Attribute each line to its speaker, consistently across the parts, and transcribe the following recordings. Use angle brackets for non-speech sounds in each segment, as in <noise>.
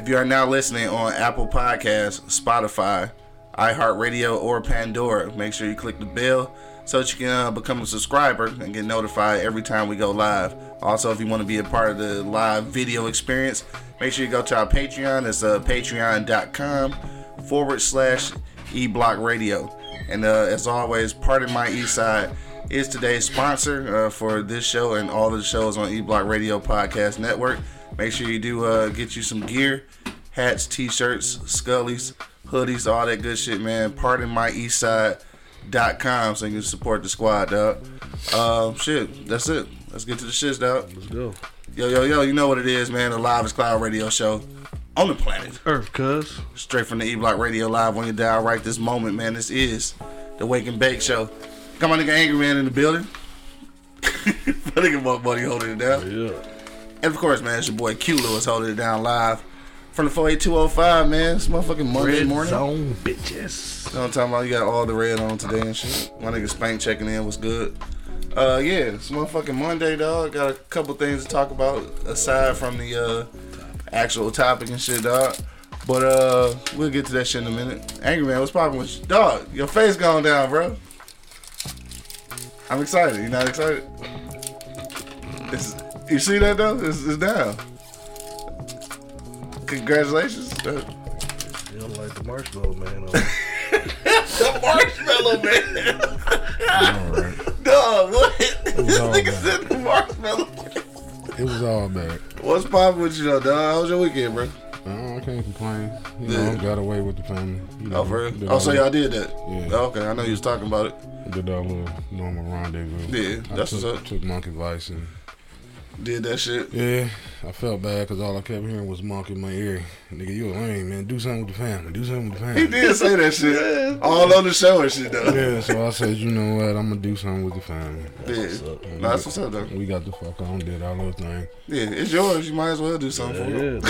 Speaker 1: If you are now listening on Apple Podcasts, Spotify, iHeartRadio, or Pandora, make sure you click the bell so that you can uh, become a subscriber and get notified every time we go live. Also, if you want to be a part of the live video experience, make sure you go to our Patreon. It's uh, patreon.com forward slash eblock radio. And uh, as always, Pardon my east side is today's sponsor uh, for this show and all the shows on eblock radio podcast network. Make sure you do uh, get you some gear, hats, t-shirts, scullies, hoodies, all that good shit, man. Pardon my east side dot com so you can support the squad, dog. Uh, shit, that's it. Let's get to the shits, dog.
Speaker 2: Let's go.
Speaker 1: Yo, yo, yo, you know what it is, man. The Live is Cloud radio show on the planet.
Speaker 2: Earth, cuz.
Speaker 1: Straight from the E Block Radio Live on your dial right this moment, man. This is the Wake and Bake Show. Come on, nigga Angry Man in the building. <laughs> My nigga Buddy holding it down.
Speaker 2: Yeah.
Speaker 1: And of course, man, it's your boy Q Lewis holding it down live from the 48205, man. It's motherfucking Monday
Speaker 2: Red
Speaker 1: morning.
Speaker 2: zone bitches.
Speaker 1: You know what I'm talking about? You got all the red on today and shit. My nigga Spank checking in was good. Uh, yeah, it's motherfucking Monday, dog. Got a couple things to talk about aside from the uh actual topic and shit, dog. But uh, we'll get to that shit in a minute. Angry man, what's poppin' with you, dog? Your face going down, bro. I'm excited. You not excited? It's, you see that though? It's, it's down. Congratulations. Uh,
Speaker 2: You don't like the marshmallow man. <laughs>
Speaker 1: The marshmallow man.
Speaker 3: Alright.
Speaker 1: Dog, what? This
Speaker 3: all
Speaker 1: nigga
Speaker 3: bad.
Speaker 1: said the marshmallow.
Speaker 3: It was all bad.
Speaker 1: What's poppin' with you though, dog? How was your weekend, bro?
Speaker 3: I can't complain. You
Speaker 1: Yeah.
Speaker 3: got away with the family. You know,
Speaker 1: Oh, for real? Oh, so
Speaker 3: little-
Speaker 1: y'all did that?
Speaker 3: Yeah.
Speaker 1: Oh, okay, I know you was talking about it.
Speaker 3: Did our little normal rendezvous.
Speaker 1: Yeah,
Speaker 3: I
Speaker 1: that's
Speaker 3: took,
Speaker 1: what's up.
Speaker 3: Took Monk advice and
Speaker 1: Did that shit.
Speaker 3: yeah, I felt bad because all I kept hearing was Monk in my ear. Nigga, you a lame man. Do something with the family. Do something with the family.
Speaker 1: He did say that shit. All on the show and shit, though.
Speaker 3: Yeah, so I said, you know what? I'm gonna do something with the family.
Speaker 1: Yeah. Nah, that's what's up, though.
Speaker 3: We got the fuck on, did our little thing.
Speaker 1: Yeah, it's yours. You might as well do something for it.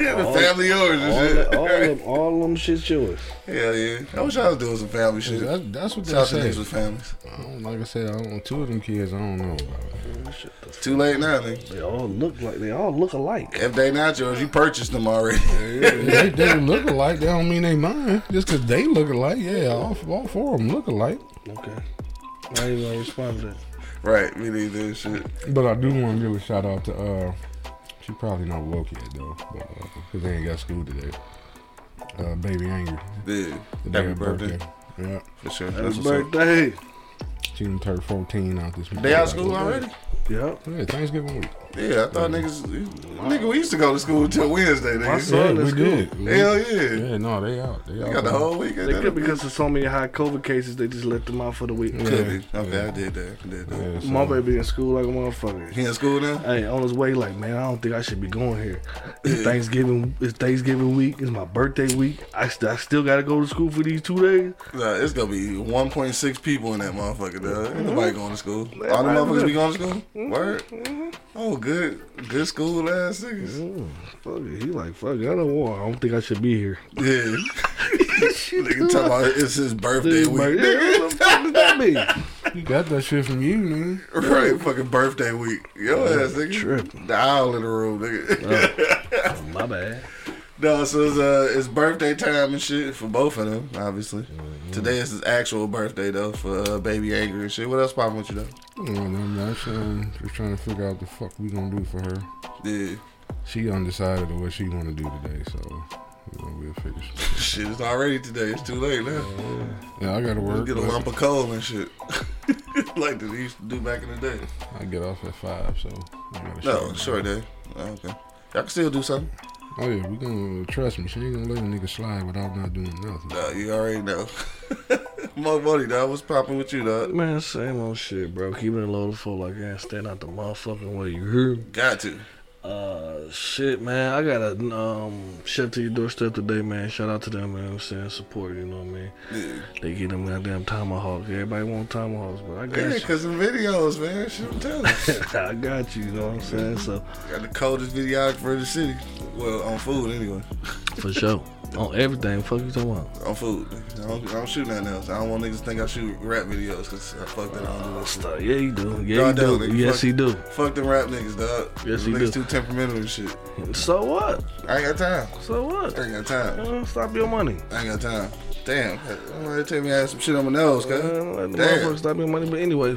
Speaker 2: yeah. <laughs>
Speaker 1: the family yours and
Speaker 2: all,
Speaker 1: shit.
Speaker 2: that, all, them, all them shit's yours.
Speaker 1: Hell yeah. I wish I was doing some family shit.
Speaker 3: That's, that's what they
Speaker 1: Shout out to
Speaker 3: say.
Speaker 1: with families.
Speaker 3: I don't, like I said, I don't, two of them kids, I don't know about.
Speaker 2: Shit, the f-
Speaker 1: Too late now, nigga.
Speaker 2: They all look like they all look alike.
Speaker 1: If they not yours, you purchased them already.
Speaker 3: They, they look alike. They don't mean they mine. Just because they look alike, yeah, all, all four of them look alike.
Speaker 2: Okay. I ain't gonna respond to that.
Speaker 1: right, me neither shit.
Speaker 3: But I do want to give a shout out to, uh, she probably not woke yet though, but uh, cause they ain't got school today. Uh, baby Angry.
Speaker 1: Yeah. Happy
Speaker 3: of
Speaker 1: birthday.
Speaker 3: Yeah.
Speaker 1: For sure.
Speaker 2: Happy
Speaker 1: That's what's
Speaker 2: birthday.
Speaker 3: She done turned 14 out this
Speaker 1: They out of school already?
Speaker 2: Yep.
Speaker 3: Yeah, Thanksgiving week.
Speaker 1: Yeah, I thought niggas, nigga, we used to go to school until Wednesday,
Speaker 2: My
Speaker 1: nigga.
Speaker 2: son
Speaker 3: Yeah,
Speaker 2: in
Speaker 3: we
Speaker 2: school.
Speaker 3: did.
Speaker 1: Hell yeah.
Speaker 3: Yeah, no, they out. They
Speaker 1: You
Speaker 3: out.
Speaker 1: got the whole weekend.
Speaker 2: They could because of so many high COVID cases. They just let them out for the week.
Speaker 3: Yeah.
Speaker 1: Could be. Okay, I did that. I did that.
Speaker 3: Yeah, so-
Speaker 2: My baby in school like a motherfucker.
Speaker 1: He in school now?
Speaker 2: Hey, on his way, like, man, I don't think I should be going here. It's Thanksgiving. It's Thanksgiving week. It's my birthday week. I, st- I still got to go to school for these two days.
Speaker 1: Nah, it's gonna be 1.6 people in that motherfucker, dog. Ain't nobody mm-hmm. going to school. All the motherfuckers be going to school? Mm-hmm. Word? Mm-hmm. Oh, good. Good school ass niggas.
Speaker 2: Mm, fuck it. He like, fuck it. I don't want. I don't think I should be here.
Speaker 1: Yeah. <laughs> Nigga talking about it's his birthday
Speaker 2: Dude,
Speaker 1: week.
Speaker 2: man, yeah, what the fuck does that mean?
Speaker 3: You got that shit from you, man.
Speaker 1: Right, fucking birthday week. Yo ass nigga.
Speaker 2: Trip.
Speaker 1: The owl in the room, nigga. <laughs>
Speaker 2: My bad.
Speaker 1: No, so it's uh it's birthday time and shit for both of them, obviously. Today is his actual birthday though for uh, baby angry and shit. What else poppin' with you though?
Speaker 3: Know, I'm not trying, just trying to figure out the fuck we gonna do for her.
Speaker 1: Yeah.
Speaker 3: She undecided what she want to do today, so you know, we'll figure. some- <laughs>
Speaker 1: Shit, it's already today. It's too late now.
Speaker 3: Yeah, I gotta work.
Speaker 1: get a
Speaker 3: but
Speaker 1: lump of coal and shit. <laughs> like they used to do back in the day.
Speaker 3: I get off at five, so I gotta
Speaker 1: No,
Speaker 3: down.
Speaker 1: day. Oh, okay. Y'all can still do something.
Speaker 3: Oh yeah, we gonna uh, trust me. She ain't gonna let a nigga slide without not doing nothing.
Speaker 1: No, you already know. <laughs> More money, dog. What's popping with you, dog?
Speaker 2: Man, same old shit, bro. Keeping it low the full like I ain't stand out the motherfucking way. You heard?
Speaker 1: Got to.
Speaker 2: Uh, shit, man. I got a um chef to your doorstep today, man. Shout out to them, man. I'm saying support. You know what I mean?
Speaker 1: Yeah,
Speaker 2: They get them goddamn tomahawks. Everybody want tomahawks, but I got
Speaker 1: yeah,
Speaker 2: you.
Speaker 1: cause the videos, man. Shit, I'm telling you. <laughs>
Speaker 2: I got you. You know what I'm saying? So
Speaker 1: Got the coldest videographer in the city. Well, on food anyway.
Speaker 2: for sure, on everything. Fuck you talking about?
Speaker 1: On food. I don't, I don't shoot nothing else. I don't want niggas to think I shoot rap videos because I fuck that. I don't do that shit.
Speaker 2: Stuff. Yeah, you do. Yeah, you do.
Speaker 1: nigga.
Speaker 2: Yes,
Speaker 1: Fuck-
Speaker 2: he do.
Speaker 1: Fuck them rap niggas, dog.
Speaker 2: Yes, he
Speaker 1: niggas
Speaker 2: do.
Speaker 1: too temperamental and shit.
Speaker 2: So what?
Speaker 1: I ain't got time.
Speaker 2: So what?
Speaker 1: I ain't got time.
Speaker 2: Uh, stop your money.
Speaker 1: I ain't got time. Damn. They tell me I had some shit on my nose,
Speaker 2: Uh,
Speaker 1: cuz.
Speaker 2: let
Speaker 1: Damn.
Speaker 2: stop your money. But anyway,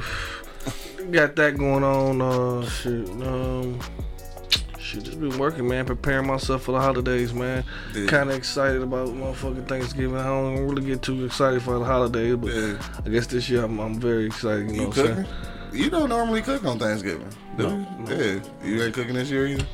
Speaker 2: <sighs> got that going on. Uh, shit. Um, shit, just been working, man. Preparing myself for the holidays, man.
Speaker 1: Yeah.
Speaker 2: Kind of excited about motherfucking Thanksgiving. I don't really get too excited for the holidays, but
Speaker 1: Yeah.
Speaker 2: I guess this year I'm, I'm very excited. You know
Speaker 1: You
Speaker 2: what I'm saying?
Speaker 1: You don't normally cook on Thanksgiving. do
Speaker 2: No,
Speaker 1: you? Yeah. You ain't cooking this year either?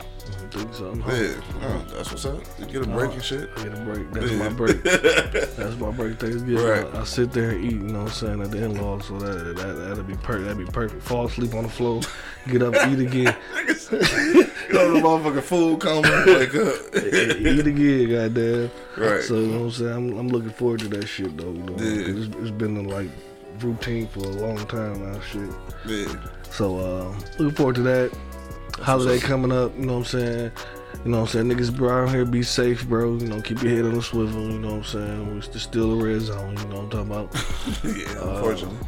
Speaker 2: I think so. I'm
Speaker 1: Yeah. That's what's up. You get a break and shit.
Speaker 2: I get a break. That's
Speaker 1: Yeah.
Speaker 2: my break. <laughs> That's my break. Thanksgiving.
Speaker 1: Right.
Speaker 2: I, I sit there and eat. You know what I'm saying at the in laws. So that that that'll be perfect. That'd be perfect. Fall asleep on the floor. Get up, eat again. <laughs>
Speaker 1: Go to the motherfucking food coma, wake up.
Speaker 2: eat again, goddamn.
Speaker 1: Right.
Speaker 2: So you know what I'm saying. I'm, I'm looking forward to that shit though. You know,
Speaker 1: Yeah.
Speaker 2: it's, it's been a, like routine for a long time now. Shit.
Speaker 1: Yeah.
Speaker 2: So uh, looking forward to that. Holiday coming up. You know what I'm saying. You know what I'm saying? Niggas bro out here be safe, bro. You know, keep your head on the swivel. You know what I'm saying? We're still the red zone. You know what I'm talking about. <laughs>
Speaker 1: Yeah, unfortunately.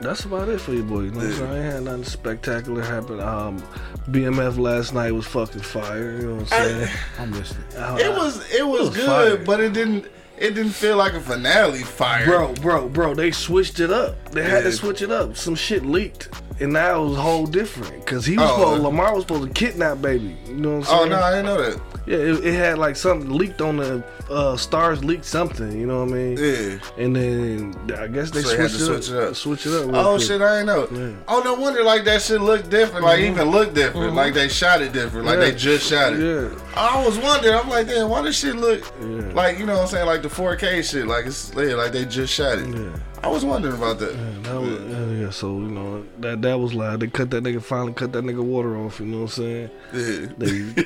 Speaker 2: That's about it for you, boy. You know what I'm saying? I ain't had nothing spectacular happen. Um, BMF last night was fucking fire. You know what I'm saying? <laughs>
Speaker 3: I missed it.
Speaker 2: I-
Speaker 1: it was it was,
Speaker 2: was
Speaker 1: good,
Speaker 2: fire.
Speaker 1: but it didn't it didn't feel like a finale fire.
Speaker 2: Bro, bro, bro, they switched it up. They had
Speaker 1: Yeah.
Speaker 2: to switch it up. Some shit leaked, and now it was whole different. Cause he was
Speaker 1: Oh.
Speaker 2: supposed, Lamar was supposed to kidnap baby. You know what I'm
Speaker 1: Oh
Speaker 2: saying?
Speaker 1: no, I didn't know that.
Speaker 2: Yeah, it, it had like something leaked on the uh, stars leaked something. You know what I mean?
Speaker 1: Yeah.
Speaker 2: And then I guess they
Speaker 1: So
Speaker 2: switched it
Speaker 1: switch
Speaker 2: up.
Speaker 1: it up.
Speaker 2: Switch it up.
Speaker 1: Oh
Speaker 2: quick.
Speaker 1: shit, I ain't know.
Speaker 2: Yeah.
Speaker 1: Oh no wonder like that shit looked different, like even looked different, like they shot it different, like
Speaker 2: Yeah.
Speaker 1: they just shot it.
Speaker 2: Yeah.
Speaker 1: I was wondering, I'm like, damn, why does shit look
Speaker 2: Yeah.
Speaker 1: like you know what I'm saying, like the 4K shit, like it's yeah, like they just shot it.
Speaker 2: Yeah.
Speaker 1: I was wondering about that.
Speaker 2: And that was, yeah, yeah, so you know that that was live. They cut that nigga finally cut that nigga water off. You know what I'm saying?
Speaker 1: Yeah.
Speaker 2: They,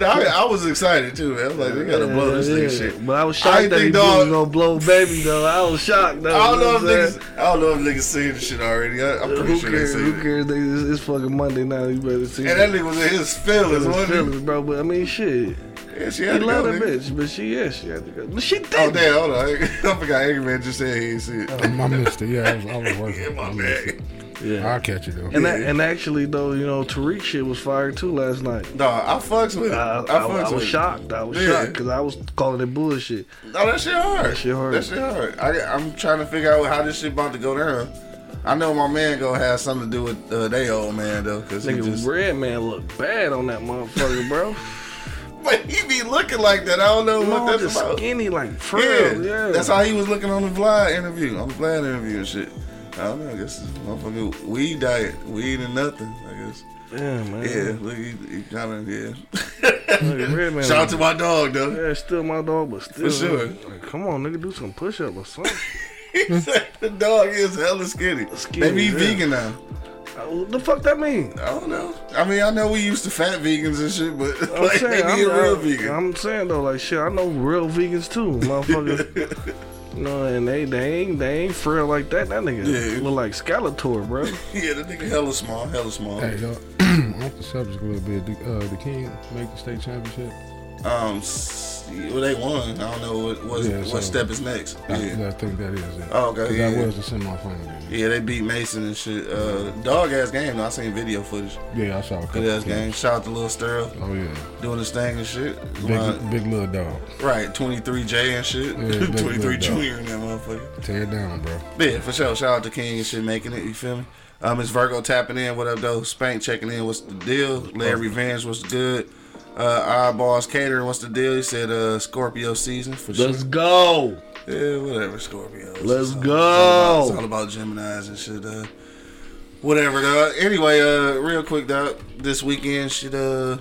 Speaker 2: <laughs>
Speaker 1: I, I was excited too, man. I was like, they gotta blow this
Speaker 2: Yeah,
Speaker 1: thing shit.
Speaker 2: But I was shocked
Speaker 1: ain't
Speaker 2: that he
Speaker 1: think
Speaker 2: was gonna blow baby though. I was shocked though.
Speaker 1: I don't
Speaker 2: you
Speaker 1: know if niggas, I don't know if niggas seen the shit already. I, I'm pretty
Speaker 2: Who
Speaker 1: sure they
Speaker 2: cares?
Speaker 1: seen
Speaker 2: Who cares? They, it's, it's fucking Monday now. You better see.
Speaker 1: And that nigga was in his feelings,
Speaker 2: His feelings, bro. But I mean, shit.
Speaker 1: Yeah, she
Speaker 2: He
Speaker 1: had to
Speaker 2: love
Speaker 1: go,
Speaker 2: that
Speaker 1: nigga.
Speaker 2: bitch, but she yeah, she had to go. But she did.
Speaker 1: Oh damn, hold on. <laughs> I forgot Angry Man just said he ain't see it.
Speaker 3: I missed it. Yeah, I was, I was working. <laughs>
Speaker 1: Yeah, my
Speaker 3: I missed
Speaker 1: bad.
Speaker 2: Yeah.
Speaker 3: I'll catch it though.
Speaker 2: And that, and actually though, you know, Tariq shit was fired too last night.
Speaker 1: No, I fucks with it.
Speaker 2: I,
Speaker 1: I,
Speaker 2: I,
Speaker 1: fucks
Speaker 2: I
Speaker 1: with
Speaker 2: was
Speaker 1: it.
Speaker 2: shocked. I was
Speaker 1: Yeah.
Speaker 2: shocked because I was calling it bullshit.
Speaker 1: No, that shit hard.
Speaker 2: That shit hard.
Speaker 1: That shit hard. I, I'm trying to figure out how this shit about to go down. I know my man gonna have something to do with uh, they old man though, cause he
Speaker 2: Nigga,
Speaker 1: just.
Speaker 2: Redman look bad on that motherfucker, bro. <laughs>
Speaker 1: But he be looking like that. I don't know
Speaker 2: No,
Speaker 1: what that's about.
Speaker 2: skinny like
Speaker 1: Yeah,
Speaker 2: frail. Yeah,
Speaker 1: that's how he was looking on the Vlad interview, on the Vlad interview and shit. I don't know. I guess it's motherfucking weed diet, weed and nothing. I guess.
Speaker 2: Yeah, man.
Speaker 1: Yeah, look, he, he kind of yeah.
Speaker 2: Look, Red Man.
Speaker 1: Shout out to my dog though.
Speaker 2: Yeah, still my dog, but still.
Speaker 1: For sure.
Speaker 2: Like, come on, nigga, do some push up or something. <laughs>
Speaker 1: He said the dog is hella skinny.
Speaker 2: Skinny,
Speaker 1: Maybe he
Speaker 2: yeah.
Speaker 1: vegan now.
Speaker 2: What the fuck that mean?
Speaker 1: I don't know. I mean, I know we used to fat vegans and shit, but
Speaker 2: I'm
Speaker 1: like,
Speaker 2: saying,
Speaker 1: maybe
Speaker 2: I'm,
Speaker 1: a real vegan.
Speaker 2: I'm saying though, like shit, I know real vegans too, motherfuckers. <laughs> No, know, and they they ain't they ain't frail like that. That nigga
Speaker 1: Yeah.
Speaker 2: look like Skeletor, bro. <laughs>
Speaker 1: yeah, that nigga hella small, hella small.
Speaker 3: Hey, yo, off the subject a little bit. The, uh, the King make the state championship.
Speaker 1: Um, well, they won. I don't know what what,
Speaker 3: Yeah,
Speaker 1: what
Speaker 3: so-
Speaker 1: step is next.
Speaker 3: I,
Speaker 1: Yeah,
Speaker 3: I think that is it.
Speaker 1: Oh, okay, yeah,
Speaker 3: That was the semifinal game.
Speaker 1: yeah, they beat Mason and shit. Uh, dog ass game. though. I seen video footage.
Speaker 3: Yeah, I saw a couple.
Speaker 1: Good ass game. Shout out to Lil Sterl
Speaker 3: Oh yeah,
Speaker 1: doing his thing and shit.
Speaker 3: big,
Speaker 1: Uh,
Speaker 3: big little dog.
Speaker 1: right, 23J and shit.
Speaker 3: Yeah, <laughs>
Speaker 1: 23. Junior in that motherfucker.
Speaker 3: Tear it down, bro.
Speaker 1: Yeah, for sure. Shout out to King and shit making it. You feel me? Um, it's Virgo tapping in. What up, though? Spank checking in. What's the deal? Larry Revenge. What's good? Uh, Eyeballs Catering. What's the deal? He said uh, Scorpio season for sure.
Speaker 2: Let's go.
Speaker 1: Yeah, whatever, Scorpio.
Speaker 2: Let's
Speaker 1: all-
Speaker 2: go.
Speaker 1: It's all, about, it's all about Geminis and shit. Uh, whatever, dog. Anyway, uh, real quick, dog. This weekend, shit. Uh,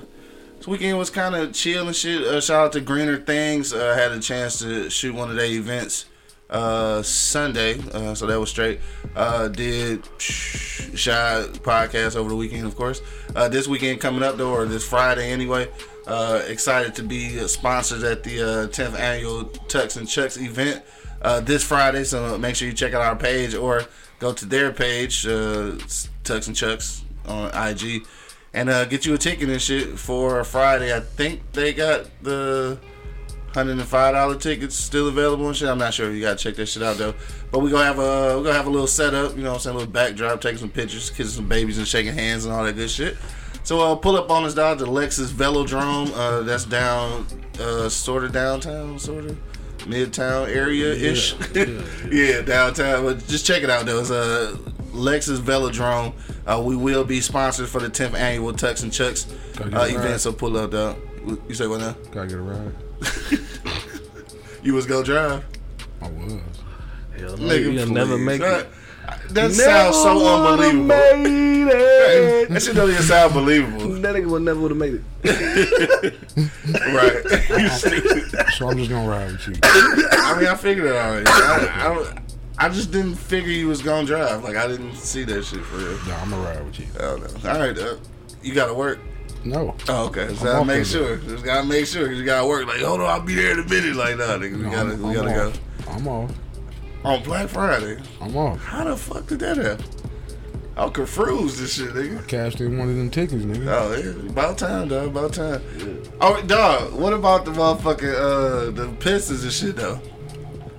Speaker 1: this weekend was kind of chill and shit. Uh, shout out to Greener Things. Uh, had a chance to shoot one of their events uh, Sunday, uh, so that was straight. Uh, did Shy podcast over the weekend, of course. Uh, this weekend coming up though, or this Friday anyway. Uh, excited to be sponsors at the uh, 10th annual Tux and Chucks event uh, this Friday. So make sure you check out our page or go to their page, uh, Tux and Chucks on IG, and uh, get you a ticket and shit for Friday. I think they got the hundred and five dollar tickets still available and shit. I'm not sure. If you gotta check that shit out though. But we gonna have a we gonna have a little setup. You know, what I'm saying a little backdrop, taking some pictures, kissing some babies, and shaking hands and all that good shit. So uh, pull up on us, dog. The Lexus Velodrome. Uh, that's down, uh, sort of downtown, sort of midtown area ish. Yeah, <laughs> yeah, downtown. But just check it out though. It's a Lexus Velodrome. Uh, we will be sponsored for the 10th annual Tux and Chucks uh, event. So pull up, dog. You say what now?
Speaker 3: Gotta get a ride. <laughs>
Speaker 1: You was gonna drive?
Speaker 3: I was.
Speaker 2: Hell no,
Speaker 1: Nigga,
Speaker 2: you'll never make
Speaker 1: that,
Speaker 2: it.
Speaker 1: That sounds so unbelievable.
Speaker 2: Made it.
Speaker 1: That shit don't even sound believable.
Speaker 2: That nigga would never would have made it. <laughs>
Speaker 1: right. <laughs>
Speaker 3: So I'm just gonna ride with you.
Speaker 1: I mean, I figured it already. I, I, I just didn't figure you was gonna drive. Like, I didn't see that shit for real.
Speaker 3: Nah, I'm gonna ride with you.
Speaker 1: I don't know. All right, uh, you gotta work.
Speaker 3: No.
Speaker 1: Oh, okay. So
Speaker 3: I'm
Speaker 1: I
Speaker 3: off
Speaker 1: make sure. Just gotta make sure. you gotta work. Like, hold on, I'll be there in a minute. Like, nah, nigga, we
Speaker 3: No,
Speaker 1: gotta,
Speaker 3: I'm,
Speaker 1: we
Speaker 3: I'm
Speaker 1: gotta go.
Speaker 3: I'm off.
Speaker 1: on Black Friday.
Speaker 3: I'm off.
Speaker 1: How the fuck did that happen? I'm confused. This shit, nigga.
Speaker 3: Cashed in one of them tickets, nigga.
Speaker 1: Oh, yeah. About time, dog. About time. Yeah. Oh, dog. What about the motherfucking uh the Pistons and shit though?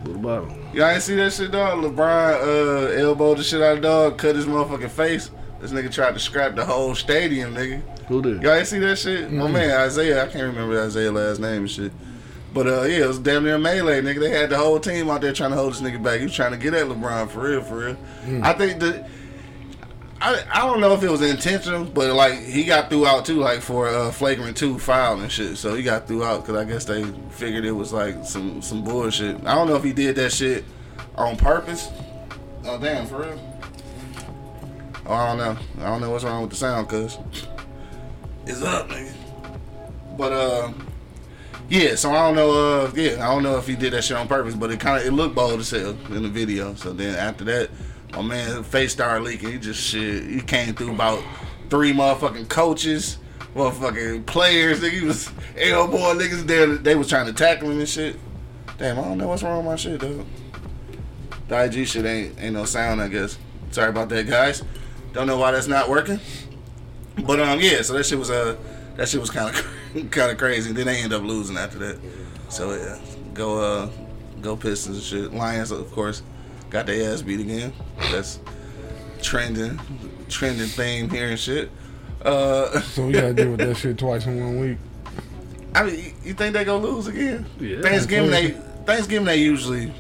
Speaker 2: What about them?
Speaker 1: Y'all ain't see that shit, dog? LeBron uh elbowed the shit out of dog, cut his motherfucking face. This nigga tried to scrap the whole stadium, nigga.
Speaker 2: Who did?
Speaker 1: Y'all ain't see that shit? My man Isaiah, I can't remember Isaiah's last name and shit. But uh yeah, it was damn near melee, nigga. They had the whole team out there trying to hold this nigga back. He was trying to get at LeBron for real, for real. I think the I, I don't know if it was intentional, but like he got threw out too, like for uh, flagrant two foul and shit. So he got threw out because I guess they figured it was like some some bullshit. I don't know if he did that shit on purpose. Oh damn, for real. Oh, I don't know. I don't know what's wrong with the sound, cuz it's up, nigga. But uh, yeah. So I don't know. Uh, yeah, I don't know if he did that shit on purpose, but it kind of it looked bold as hell in the video. So then after that, my man face started leaking. He just shit. He came through about three motherfucking coaches, motherfucking players. Nigga, he was elbowing niggas there. They was trying to tackle him and shit. Damn, I don't know what's wrong with my shit, dude. The IG shit ain't ain't no sound, I guess. Sorry about that, guys. Don't know why that's not working. But um, yeah. So that shit was uh, that shit was kind of <laughs> kind of crazy. Then they end up losing after that. So yeah, go uh, go Pistons and shit. Lions, of course, got their ass beat again. That's trending, trending theme here and shit. Uh, <laughs>
Speaker 3: So we gotta deal with that shit twice in one week.
Speaker 1: I mean, you- you think they gonna lose again?
Speaker 2: Yeah.
Speaker 1: Thanksgiving they Thanksgiving they usually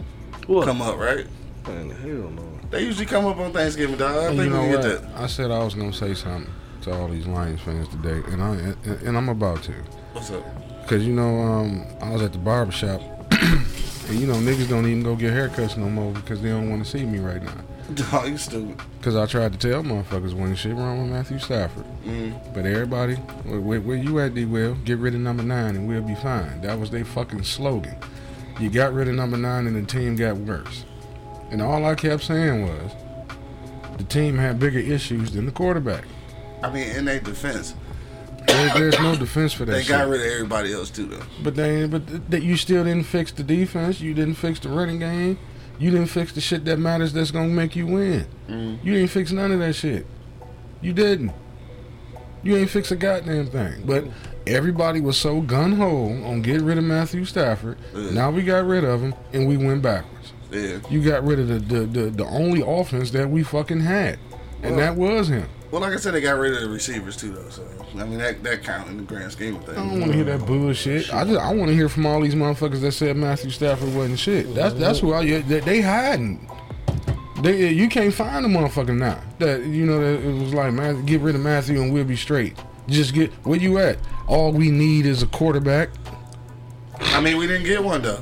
Speaker 2: What?
Speaker 1: come up, right?
Speaker 2: Man, hell no.
Speaker 1: They usually come up on Thanksgiving, dog. I
Speaker 3: And
Speaker 1: think
Speaker 3: you know
Speaker 1: we get that.
Speaker 3: I said I was gonna say something to all these Lions fans today, and I and, and I'm about to,
Speaker 1: What's up?
Speaker 3: cause you know um, I was at the barber shop, <clears throat> and you know niggas don't even go get haircuts no more because they don't want to see me right now. <laughs>
Speaker 1: Dog, you stupid.
Speaker 3: Cause I tried to tell motherfuckers when shit wrong with Matthew Stafford,
Speaker 1: Mm.
Speaker 3: but everybody, where, where, where you at, D. Will? Get rid of number nine and we'll be fine. That was their fucking slogan. You got rid of number nine and the team got worse. And all I kept saying was, the team had bigger issues than the quarterback.
Speaker 1: I mean, in their defense,
Speaker 3: There, there's no defense for <laughs> that.
Speaker 1: they
Speaker 3: shit.
Speaker 1: got rid of everybody else too, though.
Speaker 3: But they, but that you still didn't fix the defense. You didn't fix the running game. You didn't fix the shit that matters. That's gonna make you win.
Speaker 1: Mm.
Speaker 3: You didn't fix none of that shit. You didn't. You ain't fix a goddamn thing. But everybody was so gun ho on getting rid of Matthew Stafford.
Speaker 1: Yeah.
Speaker 3: Now we got rid of him and we went backwards.
Speaker 1: Yeah.
Speaker 3: You got rid of the the, the, the only offense that we fucking had, and
Speaker 1: Well-
Speaker 3: that was him.
Speaker 1: Well, like I said, they got rid of the receivers too, though. So I mean, that that count in the grand scheme of things.
Speaker 3: I don't want to hear that bullshit. I just I want to hear from all these motherfuckers that said Matthew Stafford wasn't shit. That's that's who I yeah, they, they hiding. They you can't find a motherfucker now. That you know that it was like man, get rid of Matthew and we'll be straight. Just get where you at. All we need is a quarterback.
Speaker 1: I mean, we didn't get one though.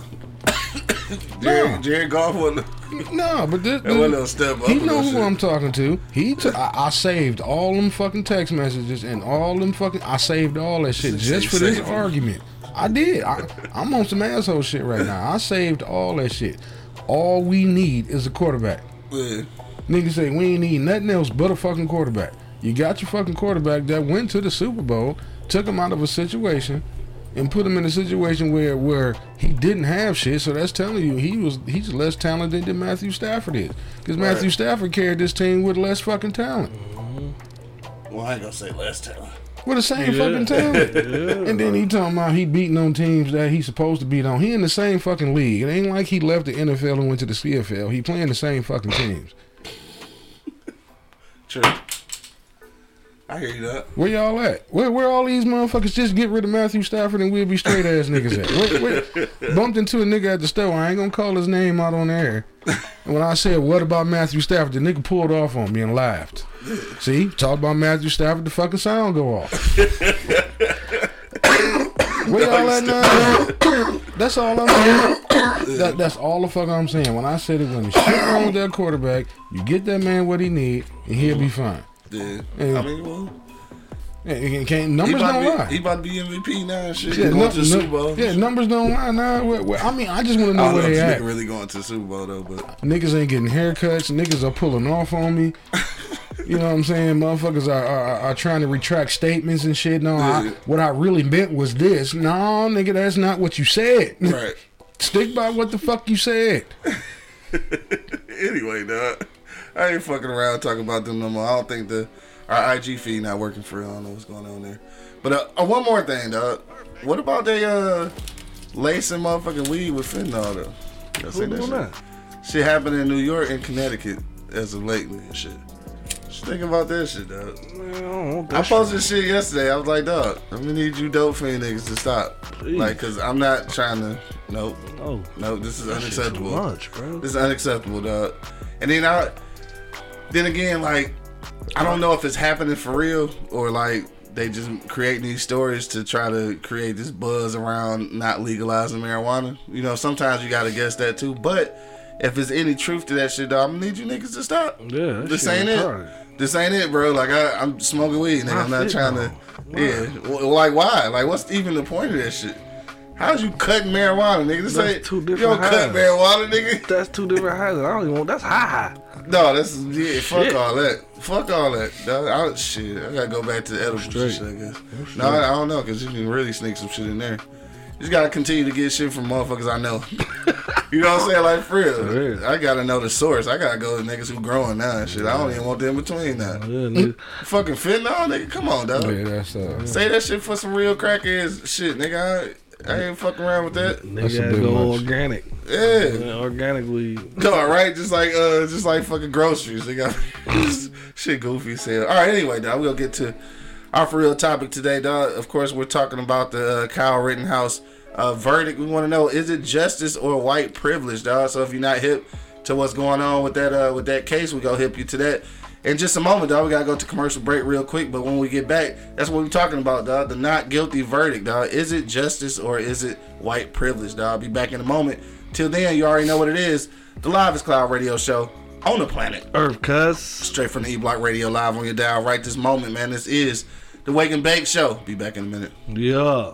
Speaker 1: Jared,
Speaker 3: No.
Speaker 1: Jared Goff wasn't.
Speaker 3: No, but this, <laughs>
Speaker 1: That one little step up.
Speaker 3: he know who
Speaker 1: shit.
Speaker 3: I'm talking to. He t- I, I saved all them fucking text messages and all them fucking. I saved all that shit just for this argument. I did. I, I'm on some asshole shit right now. I saved all that shit. All we need is a quarterback.
Speaker 1: Yeah.
Speaker 3: Niggas say we ain't need nothing else but a fucking quarterback. You got your fucking quarterback that went to the Super Bowl, took him out of a situation, and put him in a situation where where he didn't have shit. So that's telling you he was he's less talented than Matthew Stafford is. Because Matthew
Speaker 1: Right.
Speaker 3: Stafford carried this team with less fucking talent. Mm-hmm.
Speaker 1: Well, I ain't gonna say less talent.
Speaker 3: With the same fucking talent. <laughs> And then he talking about he beating on teams that he's supposed to beat on. He in the same fucking league. It ain't like he left the NFL and went to the CFL. He playing the same fucking teams. <laughs>
Speaker 1: True. I hear you that.
Speaker 3: Where y'all at? Where where all these motherfuckers just get rid of Matthew Stafford and we'll be straight ass niggas at? Where, <laughs> bumped into a nigga at the store. I ain't gonna call his name out on air. And when I said what about Matthew Stafford, the nigga pulled off on me and laughed. See, talk about Matthew Stafford, the fucking sound go off. <laughs> Where y'all at now? <laughs> That's all I'm saying. That, that's all the fuck I'm saying. When I said it, when shit wrong with that quarterback, you get that man what he need, and he'll be fine.
Speaker 1: Yeah.
Speaker 3: Yeah.
Speaker 1: I mean, well,
Speaker 3: Yeah, can't, numbers don't
Speaker 1: to
Speaker 3: lie.
Speaker 1: he about to be MVP now and shit.
Speaker 3: Yeah,
Speaker 1: going to the Super Bowl.
Speaker 3: yeah, numbers don't lie now. Where- where- I mean, I just want to
Speaker 1: I
Speaker 3: know
Speaker 1: don't
Speaker 3: where
Speaker 1: know
Speaker 3: they at.
Speaker 1: really going to the Super Bowl though, but
Speaker 3: Niggas ain't getting haircuts. Niggas are pulling off on me. <laughs> You know what I'm saying? Motherfuckers are, are, are trying to retract statements and shit. No, I, what I really meant was this. No, nigga, that's not what you said.
Speaker 1: right. <laughs>
Speaker 3: Stick by what the fuck you said. <laughs>
Speaker 1: anyway, dog, I ain't fucking around talking about them no more. I don't think the our IG feed not working for real. I don't know what's going on there. But uh, uh, one more thing, dog. What about they uh lacing motherfucking weed with fentanyl though? Y'all seen that shit?
Speaker 2: that?
Speaker 1: Shit happened in New York and Connecticut as of lately and shit. Just think about that shit, dog.
Speaker 2: Man, I don't want
Speaker 1: I posted shit yesterday. I was like, dog, I'm gonna need you dope fiend niggas to stop.
Speaker 2: Please.
Speaker 1: Like, cause I'm not trying to. Nope.
Speaker 2: No,
Speaker 1: nope. This is
Speaker 2: that shit too
Speaker 1: unacceptable.
Speaker 2: much, bro.
Speaker 1: This is unacceptable, dog. And then I, then again, like, I don't know if it's happening for real or like they just create these stories to try to create this buzz around not legalizing marijuana. You know, sometimes you gotta guess that too. But if there's any truth to that shit, dog, I'm gonna need you niggas to stop.
Speaker 2: Yeah,
Speaker 1: This ain't it.
Speaker 2: retarded.
Speaker 1: This ain't it, bro. Like I, I'm smoking weed, nigga. I'm
Speaker 2: Why
Speaker 1: not trying to.
Speaker 2: fentanyl?
Speaker 1: Yeah, like why? Like what's even the point of that shit? How's you cutting marijuana, nigga? This
Speaker 2: That's
Speaker 1: ain't
Speaker 2: two
Speaker 1: You
Speaker 2: different
Speaker 1: don't cut
Speaker 2: highs.
Speaker 1: marijuana, nigga.
Speaker 2: That's two different highs. I don't even want. That's high high.
Speaker 1: No, that's yeah. Fuck
Speaker 2: Shit.
Speaker 1: all that. Fuck all that. dog. I, shit, I gotta go back to the edible
Speaker 2: Straight.
Speaker 1: shit. I guess. No, I, I don't know because you can really sneak some shit in there. You just gotta continue to get shit from motherfuckers I know. <laughs> you know what I'm saying? Like for real.
Speaker 2: For real.
Speaker 1: I gotta know the source. I gotta go to niggas who growing now and shit. I don't even want the in between now.
Speaker 2: Yeah, nigga.
Speaker 1: Fucking fentanyl, nigga. Come on, dog.
Speaker 3: Yeah, that's uh,
Speaker 1: Say that shit for some real crackheads shit, nigga. I, I ain't fucking around with that.
Speaker 3: That's
Speaker 2: Nigga
Speaker 3: a
Speaker 2: gotta go
Speaker 3: much.
Speaker 2: organic.
Speaker 1: Yeah.
Speaker 2: Yeah, organic weed.
Speaker 1: No, right? Just like uh, just like fucking groceries. They got <laughs> shit goofy as hell. All right, anyway, dog, we'll get to our for real topic today, dog. Of course, we're talking about the uh, Kyle Rittenhouse uh, verdict. We want to know is it justice or white privilege, dog? So if you're not hip to what's going on with that uh, with that case, we go hip you to that. In just a moment, dog, we gotta go to commercial break real quick. But when we get back, that's what we're talking about, dog. The not guilty verdict, dog. Is it justice or is it white privilege, dog? I'll be back in a moment. Till then, you already know what it is. The Live is Cloud Radio Show on the planet.
Speaker 2: Earth, cuz.
Speaker 1: Straight from the E Block Radio Live on your dial right this moment, man. This is the Wake and Bake Show. Be back in a minute.
Speaker 2: Yeah.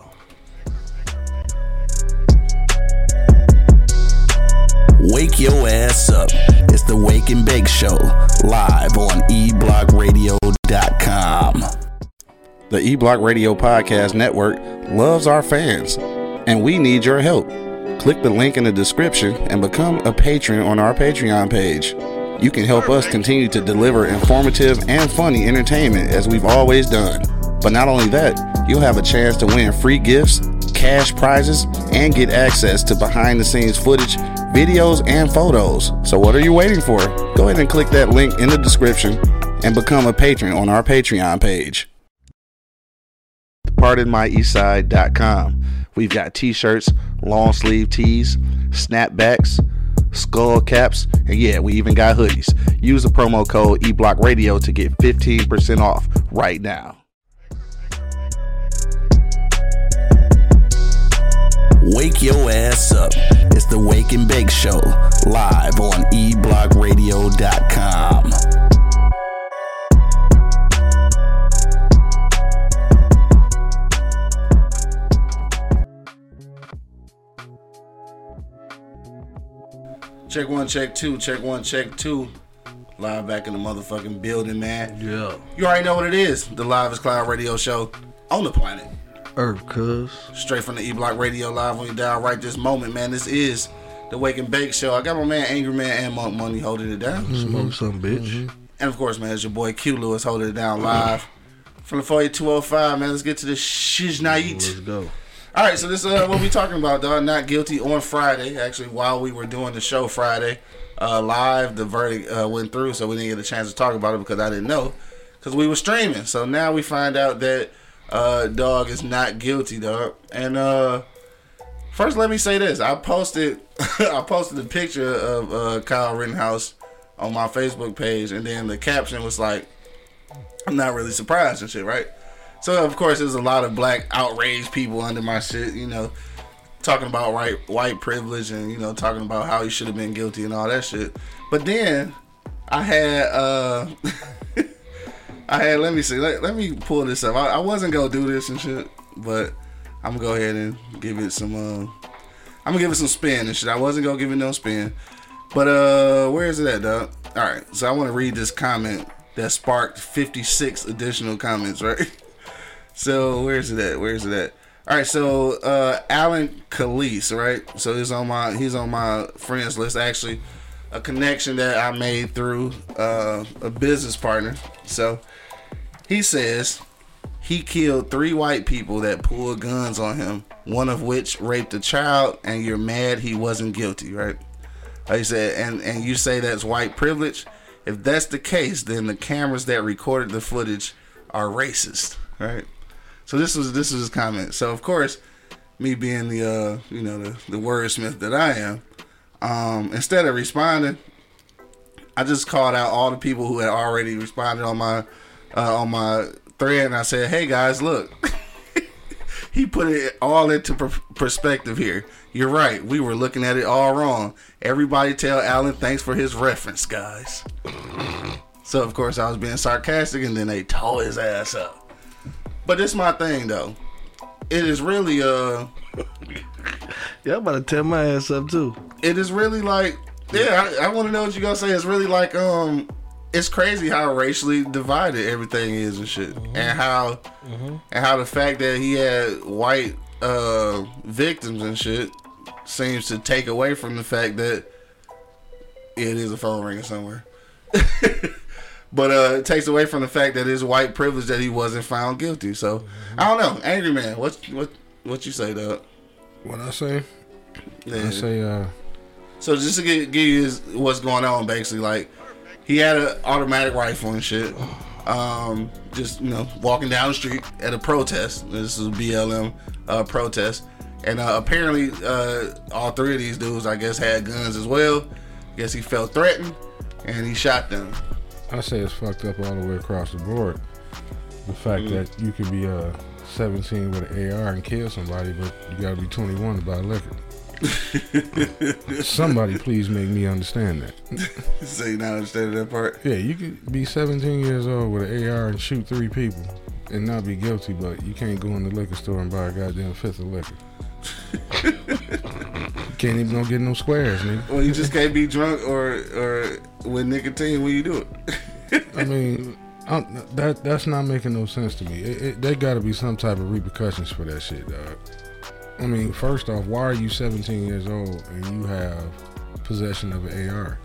Speaker 4: Wake your ass up. It's the Wake and Bake Show, live on eblockradio.com.
Speaker 1: The E Block Radio Podcast Network loves our fans, and we need your help. Click the link in the description and become a patron on our Patreon page. You can help us continue to deliver informative and funny entertainment as we've always done. But not only that, you'll have a chance to win free gifts, cash prizes, and get access to behind the scenes footage, videos, and photos. So what are you waiting for? Go ahead and click that link in the description and become a patron on our Patreon page pardonmyeastside.com. We've got t-shirts, long sleeve tees, snapbacks, skull caps, and yeah, we even got hoodies. Use the promo code eblockradio to get 15% off right now.
Speaker 4: Wake your ass up. It's the Wake and Bake Show, live on eblockradio.com.
Speaker 1: Check one, check two, check one, check two. Live back in the motherfucking building, man.
Speaker 2: Yeah.
Speaker 1: You already know what it is. The Live is Cloud radio show on the planet.
Speaker 2: Earth, cuz.
Speaker 1: Straight from the E Block Radio Live on your dial right this moment, man. This is the Wake and Bake Show. I got my man Angry Man and Monk Money holding it down.
Speaker 2: Smoke some bitch.
Speaker 1: And of course, man, it's your boy Q Lewis holding it down live. From the 48205, man. Let's get to the shiz night.
Speaker 2: Let's go.
Speaker 1: All right, so this is uh, what we're talking about, dog. Not guilty on Friday. Actually, while we were doing the show Friday, uh, live, the verdict uh, went through, so we didn't get a chance to talk about it because I didn't know, because we were streaming. So now we find out that uh, dog is not guilty, dog. And uh, first, let me say this: I posted, <laughs> I posted a picture of uh, Kyle Rittenhouse on my Facebook page, and then the caption was like, "I'm not really surprised and shit," right? So of course, there's a lot of black outraged people under my shit, you know, talking about right white privilege and you know talking about how he should have been guilty and all that shit. But then I had uh <laughs> I had let me see let, let me pull this up. I, I wasn't gonna do this and shit, but I'm gonna go ahead and give it some uh I'm gonna give it some spin and shit. I wasn't gonna give it no spin. But uh where is it at, dog? Alright, so I wanna read this comment that sparked 56 additional comments, right? <laughs> So where's it at? Where's it at? All right, so uh, Alan Calise, right? So he's on my he's on my friends list. Actually, a connection that I made through uh, a business partner. So he says he killed three white people that pulled guns on him. One of which raped a child, and you're mad he wasn't guilty, right? Like he said, and and you say that's white privilege. If that's the case, then the cameras that recorded the footage are racist, right? So this was this was his comment. So of course, me being the uh, you know the, the wordsmith that I am, um, instead of responding, I just called out all the people who had already responded on my uh, on my thread, and I said, "Hey guys, look." <laughs> he put it all into per- perspective here. You're right. We were looking at it all wrong. Everybody tell Alan thanks for his reference, guys. <laughs> so of course I was being sarcastic, and then they tore his ass up. But it's my thing though. It is really uh <laughs>
Speaker 2: Y'all about to tear my ass up too.
Speaker 1: it is really like yeah, I, I wanna know what you gonna say. It's really like um it's crazy how racially divided everything is and shit. And how and how the fact that he had white uh victims and shit seems to take away from the fact that it is a phone ringing somewhere. <laughs> But uh, it takes away from the fact that it's white privilege that he wasn't found guilty. So I don't know, angry man. What what what you say, Doug?
Speaker 3: What I say?
Speaker 1: Yeah.
Speaker 3: I say, uh,
Speaker 1: So just to give, give you what's going on, basically, like he had an automatic rifle and shit. Um, just you know, walking down the street at a protest. This is a BLM uh, protest, and uh, apparently, uh, all three of these dudes, I guess, had guns as well. Guess he felt threatened, and he shot them.
Speaker 3: I say it's fucked up all the way across the board. The fact
Speaker 1: Mm-hmm.
Speaker 3: that you can be uh 17 with an AR and kill somebody, but you gotta be 21 to buy liquor. <laughs> Somebody please make me understand that. <laughs>
Speaker 1: so you not understanding that part?
Speaker 3: Yeah, you could be 17 years old with an AR and shoot three people and not be guilty, but you can't go in the liquor store and buy a goddamn fifth of liquor. <laughs> can't even go get no squares, nigga.
Speaker 1: Well, you just can't be drunk or or with nicotine when you do it.
Speaker 3: I mean, i that that's not making no sense to me. It, it, there got to be some type of repercussions for that shit, dog. I mean, first off, why are you 17 years old and you have possession of an AR?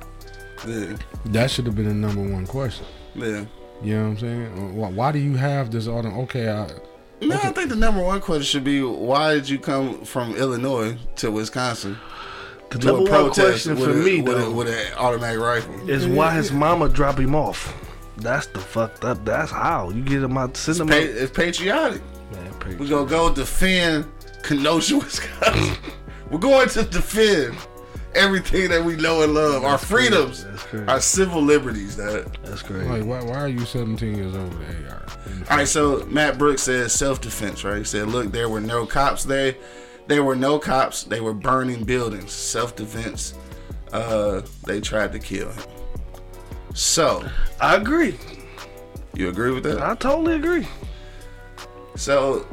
Speaker 1: yeah,
Speaker 3: That should have been the number one question.
Speaker 1: yeah.
Speaker 3: You know what I'm saying? Why, why do you have this auto? Okay, I,
Speaker 1: No, I think the number one question should be why did you come from Illinois to Wisconsin
Speaker 2: The
Speaker 1: to
Speaker 2: number
Speaker 1: a
Speaker 2: one
Speaker 1: protest
Speaker 2: question
Speaker 1: with,
Speaker 2: for
Speaker 1: a,
Speaker 2: me
Speaker 1: with, a,
Speaker 2: though
Speaker 1: with an automatic rifle?
Speaker 2: is why his mama drop him off. That's the fucked up. That's how you get him out. Send him
Speaker 1: Pa-
Speaker 2: out.
Speaker 1: it's patriotic.
Speaker 2: Man,
Speaker 1: We're gonna go defend Kenosha, Wisconsin. We're going to defend everything that we know and love, our freedoms,
Speaker 2: crazy.
Speaker 1: our civil liberties. That.
Speaker 2: That's crazy.
Speaker 3: like, why, why are you 17 years old with AR?
Speaker 1: All right, so Matt Brooks says self defense, right? He said, look, there were no cops there. There were no cops. They were burning buildings. Self defense. Uh, they tried to kill him. So,
Speaker 2: I agree.
Speaker 1: you agree with that?
Speaker 2: I totally agree.
Speaker 1: So,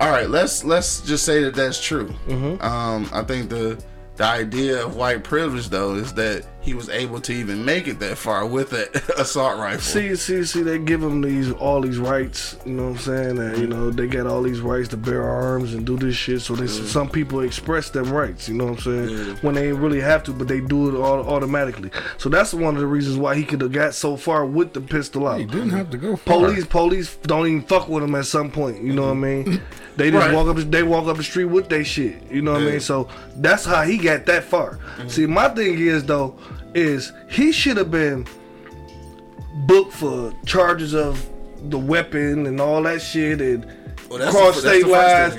Speaker 1: all right, let's let's just say that that's true.
Speaker 2: Mm-hmm.
Speaker 1: Um, I think the The idea of white privilege, though, is that he was able to even make it that far with an <laughs> assault rifle.
Speaker 2: See, see, see, they give them these all these rights. You know what I'm saying? That you know they got all these rights to bear arms and do this shit. So they, some people express them rights. You know what I'm saying? When they really have to, but they do it all automatically. So that's one of the reasons why he could have got so far with the pistol out.
Speaker 3: He didn't have to go far.
Speaker 2: Police, police don't even fuck with him at some point. You know what I mean? <laughs> They just
Speaker 1: Right.
Speaker 2: walk up, they walk up the street with they shit. You know what I mean? So that's how he got that far. See, my thing is though, is he should have been booked for charges of the weapon and all that shit and
Speaker 1: Well, that's
Speaker 2: cross
Speaker 1: the,
Speaker 2: state lines.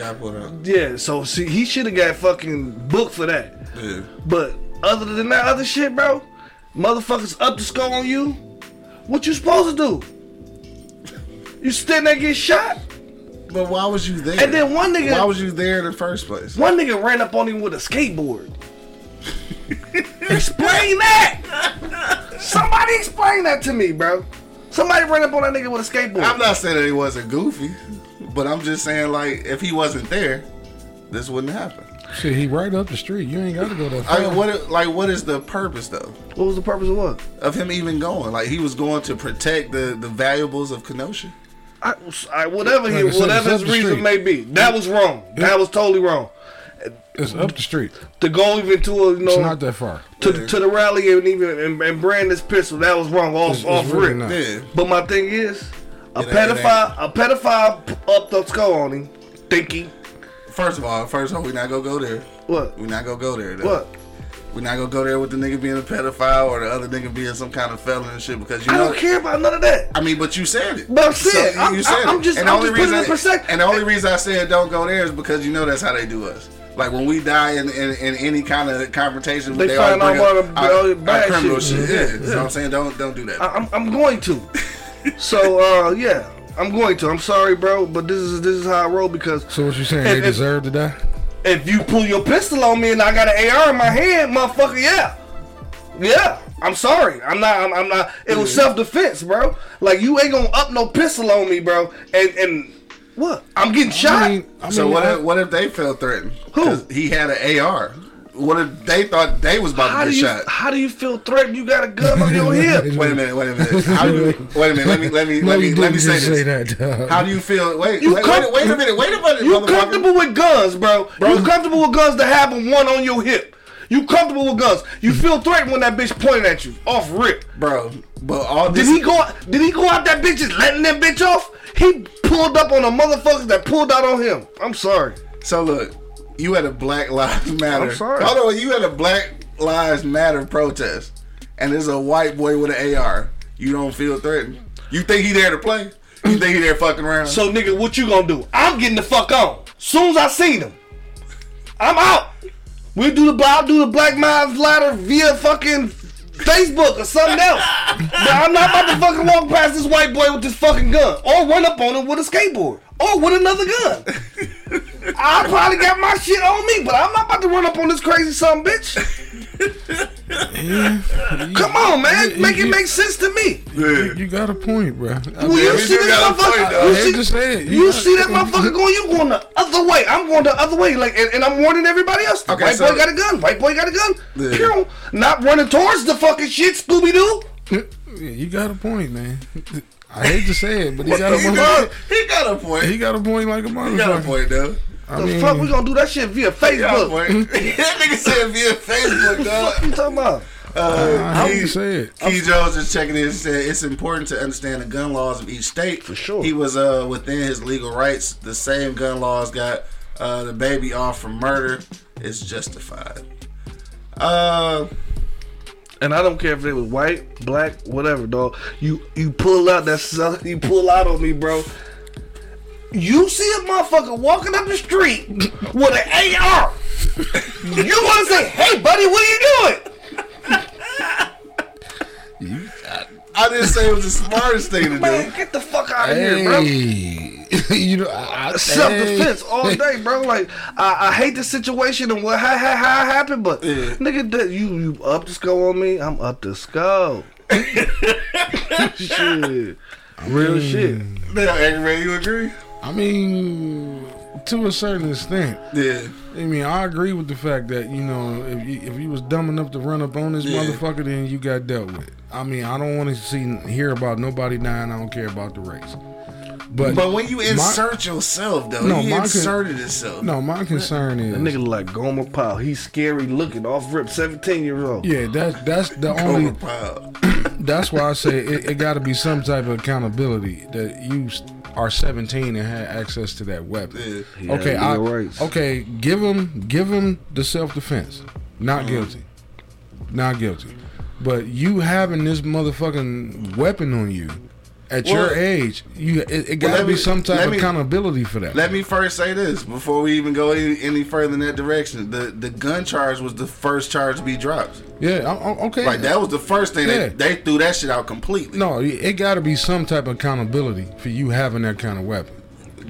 Speaker 2: Yeah, so see, he should have got fucking booked for that.
Speaker 1: Yeah.
Speaker 2: But other than that other shit, bro, motherfuckers up the skull on you. What you supposed to do? You stand there get shot?
Speaker 1: But why was you there?
Speaker 2: And then one nigga-
Speaker 1: Why was you there in the first place?
Speaker 2: One nigga ran up on him with a skateboard. explain that! Somebody explain that to me, bro. Somebody ran up on that nigga with a skateboard.
Speaker 1: I'm not saying that he wasn't goofy, but I'm just saying like if he wasn't there, this wouldn't happen.
Speaker 3: Shit, he right up the street. You ain't got to go that far.
Speaker 1: I mean, what like what is the purpose though
Speaker 2: what was the purpose of what?
Speaker 1: of him even going? Like he was going to protect the the valuables of Kenosha.
Speaker 2: I, I, whatever
Speaker 3: Like I said,
Speaker 2: whatever his reason
Speaker 3: street.
Speaker 2: may be, that was wrong. That was totally wrong.
Speaker 3: It's up the street.
Speaker 2: To go even to a, you
Speaker 3: It's
Speaker 2: know
Speaker 3: not that far.
Speaker 2: to, to the rally and even and, and brand this pistol, that was wrong off
Speaker 3: It's- it's
Speaker 2: off
Speaker 3: really
Speaker 2: rip.
Speaker 1: Yeah.
Speaker 2: But my thing is, a
Speaker 1: It ain't-
Speaker 2: pedophile, a pedophile up the skull on him, thinking
Speaker 1: First of all, first of all, we're not gonna go there.
Speaker 2: what?
Speaker 1: We're not gonna go there. Though.
Speaker 2: What?
Speaker 1: We're not gonna go there with the nigga being a pedophile or the other nigga being some kind of felon and shit because you
Speaker 2: I
Speaker 1: know.
Speaker 2: don't care about none of that.
Speaker 1: I mean, but you said it.
Speaker 2: But I'm saying, I'm-
Speaker 1: you said
Speaker 2: I'm
Speaker 1: it.
Speaker 2: just-
Speaker 1: and the
Speaker 2: I'm
Speaker 1: only
Speaker 2: just putting
Speaker 1: reason,
Speaker 2: it in perspective.
Speaker 1: and the only reason I said don't go there is because you know that's how they do us. Like when we die in, in, in any kind of confrontation,
Speaker 2: They
Speaker 1: always
Speaker 2: find out
Speaker 1: bring
Speaker 2: all
Speaker 1: up
Speaker 2: the- all the
Speaker 1: our,
Speaker 2: bad
Speaker 1: our criminal
Speaker 2: shit.
Speaker 1: shit. Yeah, so I'm saying don't don't do that.
Speaker 2: I, I'm, I'm going to. <laughs> so uh, yeah, I'm going to. I'm sorry, bro, but this is this is how I roll because
Speaker 3: So what you saying?
Speaker 2: If-
Speaker 3: They
Speaker 2: if-
Speaker 3: deserve to die?
Speaker 2: If you pull your pistol on me and I got an AR in my hand, motherfucker, yeah, yeah. I'm sorry. I'm not. I'm, I'm not. It was self defense, bro. Like you ain't gonna up no pistol on me, bro. And and what? I'm getting shot.
Speaker 3: I mean, I mean,
Speaker 1: so what
Speaker 3: I-
Speaker 1: if what if they felt threatened?
Speaker 2: Who?
Speaker 1: 'Cause He had an AR. What if they thought they was about
Speaker 2: how
Speaker 1: to get
Speaker 2: you
Speaker 1: shot?
Speaker 2: how do you feel threatened? You got a gun on your hip.
Speaker 1: Wait a minute. Wait a minute. How do you, wait a minute. Let me let me <laughs>
Speaker 3: No,
Speaker 1: let me let me say this.
Speaker 3: say that.
Speaker 1: How do you feel? Wait,
Speaker 2: You
Speaker 1: wait,
Speaker 2: com-
Speaker 1: wait, wait a minute. Wait a minute,
Speaker 2: You comfortable with guns, bro? You comfortable with guns to have one on your hip? You comfortable with guns? You feel threatened when that bitch pointing at you off rip?
Speaker 1: bro? But all
Speaker 2: Did he go? Did he go out that bitch just letting that bitch off? He pulled up on the motherfuckers that pulled out on him. I'm sorry.
Speaker 1: So look, you had a Black Lives Matter.
Speaker 2: I'm sorry.
Speaker 1: Hold on, you had a Black Lives Matter protest, and there's a white boy with an AR. You don't feel threatened. You think he there to play? You think he there fucking around?
Speaker 2: So nigga, what you gonna do? I'm getting the fuck on. Soon as I seen him, I'm out. We do the I'll do the Black Lives Matter via fucking Facebook or something else. but I'm not about to fucking walk past this white boy with this fucking gun or run up on him with a skateboard or with another gun. I probably got my shit on me, but I'm not about to run up on this crazy son of a bitch. Come on, man, make it make sense to me.
Speaker 3: You, you got a point, bro. I
Speaker 2: Well,
Speaker 3: mean,
Speaker 2: you
Speaker 1: you
Speaker 2: see
Speaker 1: do
Speaker 2: this
Speaker 1: got a point,
Speaker 2: motherfucker?
Speaker 1: though.
Speaker 2: You see,
Speaker 3: to say
Speaker 2: you see that motherfucker going? You going the other way? I'm going the other way. Like, and, and I'm warning everybody else.
Speaker 1: Okay,
Speaker 2: White
Speaker 1: so-
Speaker 2: boy got a gun. White boy got a gun.
Speaker 1: Yeah.
Speaker 2: Pew. Not running towards the fucking shit, Scooby Doo.
Speaker 3: Yeah, you got a point, man. I hate to say it, but he <laughs> got a point.
Speaker 1: he got a point.
Speaker 3: He got a point like a motherfucker.
Speaker 1: He got a
Speaker 3: motherfucker.
Speaker 1: point though.
Speaker 3: I
Speaker 2: The
Speaker 3: mean,
Speaker 2: fuck we gonna do that shit via
Speaker 1: He got a
Speaker 2: Facebook?
Speaker 1: point. <laughs> <laughs> that nigga said via Facebook, dog.
Speaker 2: What you talking about?
Speaker 1: Uh,
Speaker 3: I hate
Speaker 1: he-
Speaker 3: to say it.
Speaker 1: Key Jones is checking in. And said it's important to understand the gun laws of each state. For
Speaker 2: sure.
Speaker 1: he was uh within his legal rights. The same gun laws got uh the baby off from murder. It's justified. Uh,
Speaker 2: And I don't care if they was white, black, whatever, dog. You you pull out that son- you pull out on me, bro. You see a motherfucker walking up the street with an AR. You want to say, "Hey, buddy, what are you doing?"
Speaker 1: I didn't say it was the smartest thing to
Speaker 2: Man,
Speaker 1: do.
Speaker 2: get the fuck out of here, bro. <laughs>
Speaker 3: You know, I, I,
Speaker 2: Self defense all day, bro. Like I, I hate the situation and what how, how, how it happened, but nigga, that you you up the skull on me, I'm up the skull. <laughs> shit, real shit.
Speaker 1: Now, Angry, you agree?
Speaker 3: I mean, to a certain extent.
Speaker 1: Yeah.
Speaker 3: I mean, I agree with the fact that you know if you, if you was dumb enough to run up on this
Speaker 1: Yeah.
Speaker 3: motherfucker, then you got dealt with. I mean, I don't want to see hear about nobody dying. I don't care about the race. But
Speaker 1: But when you
Speaker 3: my-
Speaker 1: insert yourself, though,
Speaker 3: No,
Speaker 1: he
Speaker 3: my con-
Speaker 1: inserted himself.
Speaker 3: no, my concern is
Speaker 2: That nigga like Gomer Pyle. He's scary looking, off rip, 17 years old.
Speaker 3: yeah, that's that's the only
Speaker 1: Overpowered. <coughs>
Speaker 3: That's why I say it, it got to be some type of accountability that you s- are 17 and had access to that weapon.
Speaker 1: Yeah.
Speaker 3: Okay, I,
Speaker 2: legal rights.
Speaker 3: okay, give him give him the self defense. Not mm-hmm. guilty. Not guilty. But you having this motherfucking weapon on you at your age, you it, it got to
Speaker 1: let
Speaker 3: be
Speaker 1: me-
Speaker 3: some type of
Speaker 1: me-
Speaker 3: accountability for that.
Speaker 1: Let me first say this before we even go any, any further in that direction. The the gun charge was the first charge to be dropped.
Speaker 3: yeah, I- I- okay.
Speaker 1: Like that was the first thing
Speaker 3: Yeah.
Speaker 1: they, they threw that shit out completely.
Speaker 3: no, it got to be some type of accountability for you having that kind of weapon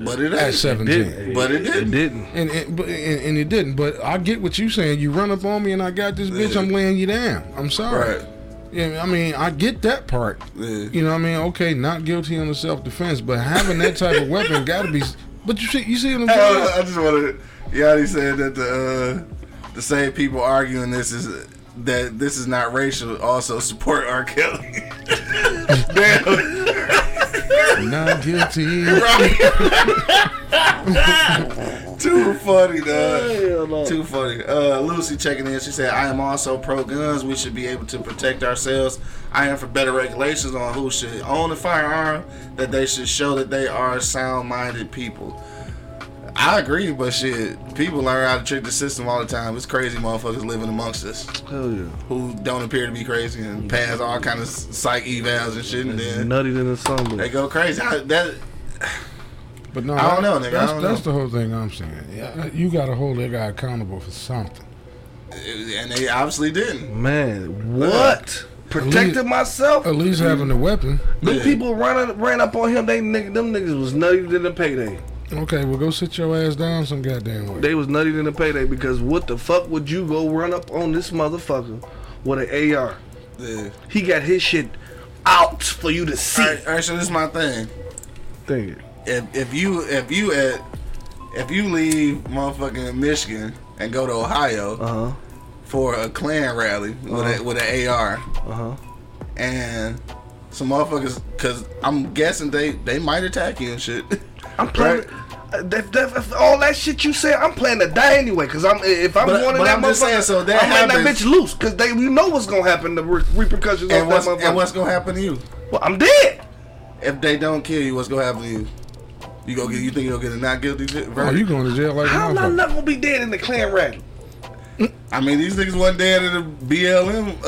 Speaker 1: but it
Speaker 3: at 17.
Speaker 2: Didn't.
Speaker 1: But it didn't.
Speaker 2: It didn't.
Speaker 3: And and, and and it didn't. But I get what you're saying. You run up on me and I got this bitch. I'm laying you down. I'm sorry.
Speaker 1: Right.
Speaker 3: Yeah, I mean, I get that part.
Speaker 1: Yeah.
Speaker 3: You know, what I mean, okay, not guilty on the self defense, but having that type of weapon got to be. But you see, you see what I'm
Speaker 1: I,
Speaker 3: saying?
Speaker 1: I just wanted. Yanni said that the uh, the same people arguing this is that this is not racial also support R. Kelly. <laughs> Damn.
Speaker 3: Not guilty. <laughs>
Speaker 1: Too funny, dog.
Speaker 2: No.
Speaker 1: Too funny. Uh, Lucy checking in. She said, "I am also pro guns. We should be able to protect ourselves. I am for better regulations on who should own a firearm. That they should show that they are sound-minded people." I agree, but shit, people learn how to trick the system all the time. It's crazy motherfuckers living amongst us
Speaker 2: Hell yeah.
Speaker 1: who don't appear to be crazy and pass all kind of psych evals and shit, and then they're
Speaker 2: Nutty than the sun.
Speaker 1: they go crazy. I, that
Speaker 3: But no,
Speaker 1: I don't know, nigga. I
Speaker 3: That's,
Speaker 1: don't
Speaker 3: that's
Speaker 1: know.
Speaker 3: the whole thing I'm saying. Yeah, you got to hold that guy accountable for something.
Speaker 1: and they obviously didn't.
Speaker 2: Man, what? Protected myself?
Speaker 3: At least having the weapon.
Speaker 2: Them
Speaker 1: Yeah.
Speaker 2: people running, ran up on him. They nigga, them niggas was nutty than the payday.
Speaker 3: Okay, well, go sit your ass down some goddamn way.
Speaker 2: They was nutty than the payday because what the fuck would you go run up on this motherfucker with an AR?
Speaker 1: Yeah.
Speaker 2: He got his shit out for you to see.
Speaker 1: All right, all right, so this is my thing.
Speaker 2: Think it.
Speaker 1: if if you if you at if you leave motherfucking Michigan and go to Ohio
Speaker 2: Uh huh.
Speaker 1: for a Klan rally with a, with an AR
Speaker 2: Uh huh.
Speaker 1: and some motherfuckers, because I'm guessing they they might attack you and shit. <laughs>
Speaker 2: I'm playing. uh, That, that, if all that shit you say, I'm planning to die anyway. Cause I'm if I'm
Speaker 1: But-
Speaker 2: one of
Speaker 1: but
Speaker 2: that
Speaker 1: I'm just
Speaker 2: motherfucker,
Speaker 1: saying, so that
Speaker 2: I'm letting that
Speaker 1: happens-
Speaker 2: bitch loose. Cause they, you know what's gonna happen. The re- repercussions
Speaker 1: and
Speaker 2: of
Speaker 1: what's
Speaker 2: that motherfucker.
Speaker 1: and what's gonna happen to you
Speaker 2: well, I'm dead.
Speaker 1: if they don't kill you? What's gonna happen to you? You go get you think you'll get a not guilty vi-
Speaker 3: Oh, you going to jail like a
Speaker 2: How am I
Speaker 3: motherfucker.
Speaker 2: not gonna be dead in the Klan rally?
Speaker 1: I mean, these niggas wasn't dead at the BLM uh,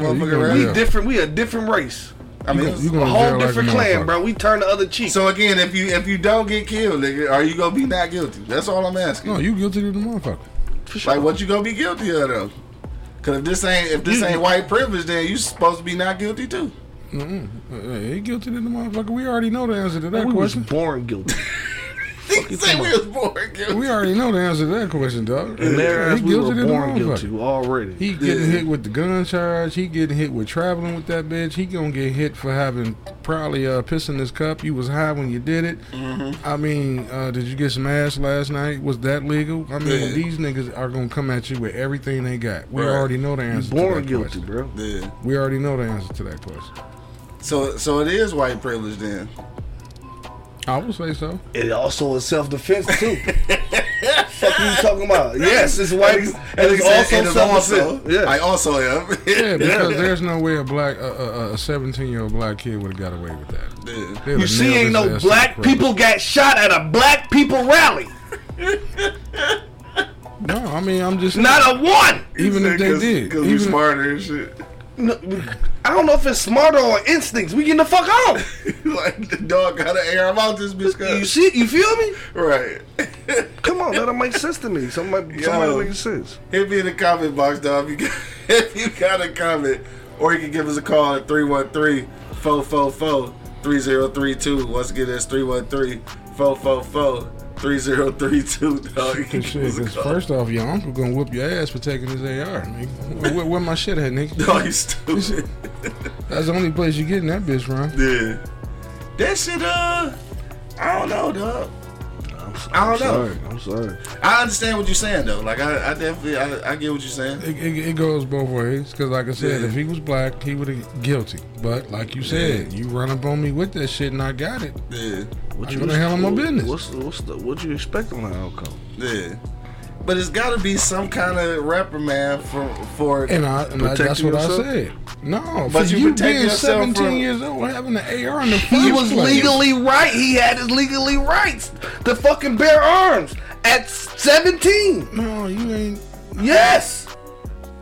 Speaker 1: motherfucking
Speaker 3: gonna.
Speaker 2: We different. We a different race.
Speaker 1: I mean,
Speaker 3: You
Speaker 2: A
Speaker 3: going to
Speaker 2: whole
Speaker 3: jail like a
Speaker 2: different clan, bro. We turn the other cheek.
Speaker 1: so again, if you if you don't get killed, nigga, are you gonna be not guilty? That's all I'm asking.
Speaker 3: No, you guilty to the motherfucker.
Speaker 2: For sure.
Speaker 1: Like what you gonna be guilty of though? Cause if this ain't if this
Speaker 2: You-
Speaker 1: ain't white privilege, then you supposed to be not guilty too.
Speaker 3: Mm-mm. Uh, he guilty to the motherfucker. We already know the answer to that
Speaker 2: we was
Speaker 3: question.
Speaker 2: born guilty. <laughs>
Speaker 1: He say we was born guilty.
Speaker 3: We already know the answer to that question, dog.
Speaker 2: And their ass,
Speaker 3: he
Speaker 2: we
Speaker 3: guilty
Speaker 2: were
Speaker 3: to the
Speaker 2: born
Speaker 3: motherfucker.
Speaker 2: guilty already.
Speaker 3: He getting
Speaker 1: Yeah.
Speaker 3: hit with the gun charge. He getting hit with traveling with that bitch. He gonna get hit for having probably uh, piss in his cup. You was high when you did it.
Speaker 1: Mm-hmm.
Speaker 3: I mean, uh, did you get some ass last night? Was that legal? I mean,
Speaker 1: Yeah.
Speaker 3: these niggas are gonna come at you with everything they got. We
Speaker 1: Right.
Speaker 3: already know the answer. to
Speaker 2: born
Speaker 3: that
Speaker 2: guilty,
Speaker 3: question.
Speaker 2: bro.
Speaker 1: Yeah.
Speaker 3: We already know the answer to that question.
Speaker 1: So so it is white privilege then.
Speaker 3: I would say so.
Speaker 2: It also is self defense too. <laughs> Fuck you talking about? Yes, it's white and it's also
Speaker 1: And
Speaker 2: self defense. Yeah.
Speaker 1: I also am. <laughs>
Speaker 3: Yeah, because there's no way a black, uh, a 17 year old black kid would have got away with that.
Speaker 1: Yeah.
Speaker 2: You see, ain't no
Speaker 3: ass to the
Speaker 2: black
Speaker 3: cross.
Speaker 2: people got shot at a black people rally.
Speaker 3: No, I mean I'm just
Speaker 2: Not a one.
Speaker 3: even if they did.
Speaker 1: Cause we
Speaker 3: Even,
Speaker 1: smarter and shit.
Speaker 2: No, I don't know if it's smarter or instincts. We getting the fuck out. <laughs>
Speaker 1: like the dog got an air about this bitch.
Speaker 2: You see? You feel me?
Speaker 1: Right.
Speaker 2: Come on, that'll make sense to me. Somebody,
Speaker 1: Yo.
Speaker 2: somebody make sense.
Speaker 1: Hit me in the comment box, dog. If you got, <laughs> if you got a comment, or you can give us a call at 313-444-3032. Once again, that's 313-444-3032. Dog, you can
Speaker 3: Shit,
Speaker 1: give us a
Speaker 3: 'cause
Speaker 1: call.
Speaker 3: first off, your uncle gonna whoop your ass for taking his AR. Nigga. Where, where, where my shit at, nigga? <laughs>
Speaker 1: Dog, you stupid.
Speaker 3: That's the only place you getting that bitch from.
Speaker 1: yeah. That shit, uh, I don't know, dog. I don't know.
Speaker 2: Sorry, I'm sorry.
Speaker 1: I understand what you're saying though. Like I, I definitely, I, I get what you're saying.
Speaker 3: It, it, it goes both ways because, like I said,
Speaker 1: Yeah.
Speaker 3: if he was black, he would have guilty. But like you said, you run up on me with that shit and I got it.
Speaker 1: Yeah,
Speaker 2: What
Speaker 3: I'm gonna handle my business.
Speaker 2: What's the, what's the what you expect on the outcome?
Speaker 1: yeah. But it's got to be some kind of reprimand for for.
Speaker 3: And I, and I that's what
Speaker 2: yourself?
Speaker 3: I said. No,
Speaker 1: But you
Speaker 3: you, being 17
Speaker 1: from-
Speaker 3: years old, having an AR in the
Speaker 2: He was
Speaker 3: place.
Speaker 2: legally right. He had his legally rights to fucking bear arms at 17.
Speaker 3: No, you ain't.
Speaker 2: Yes.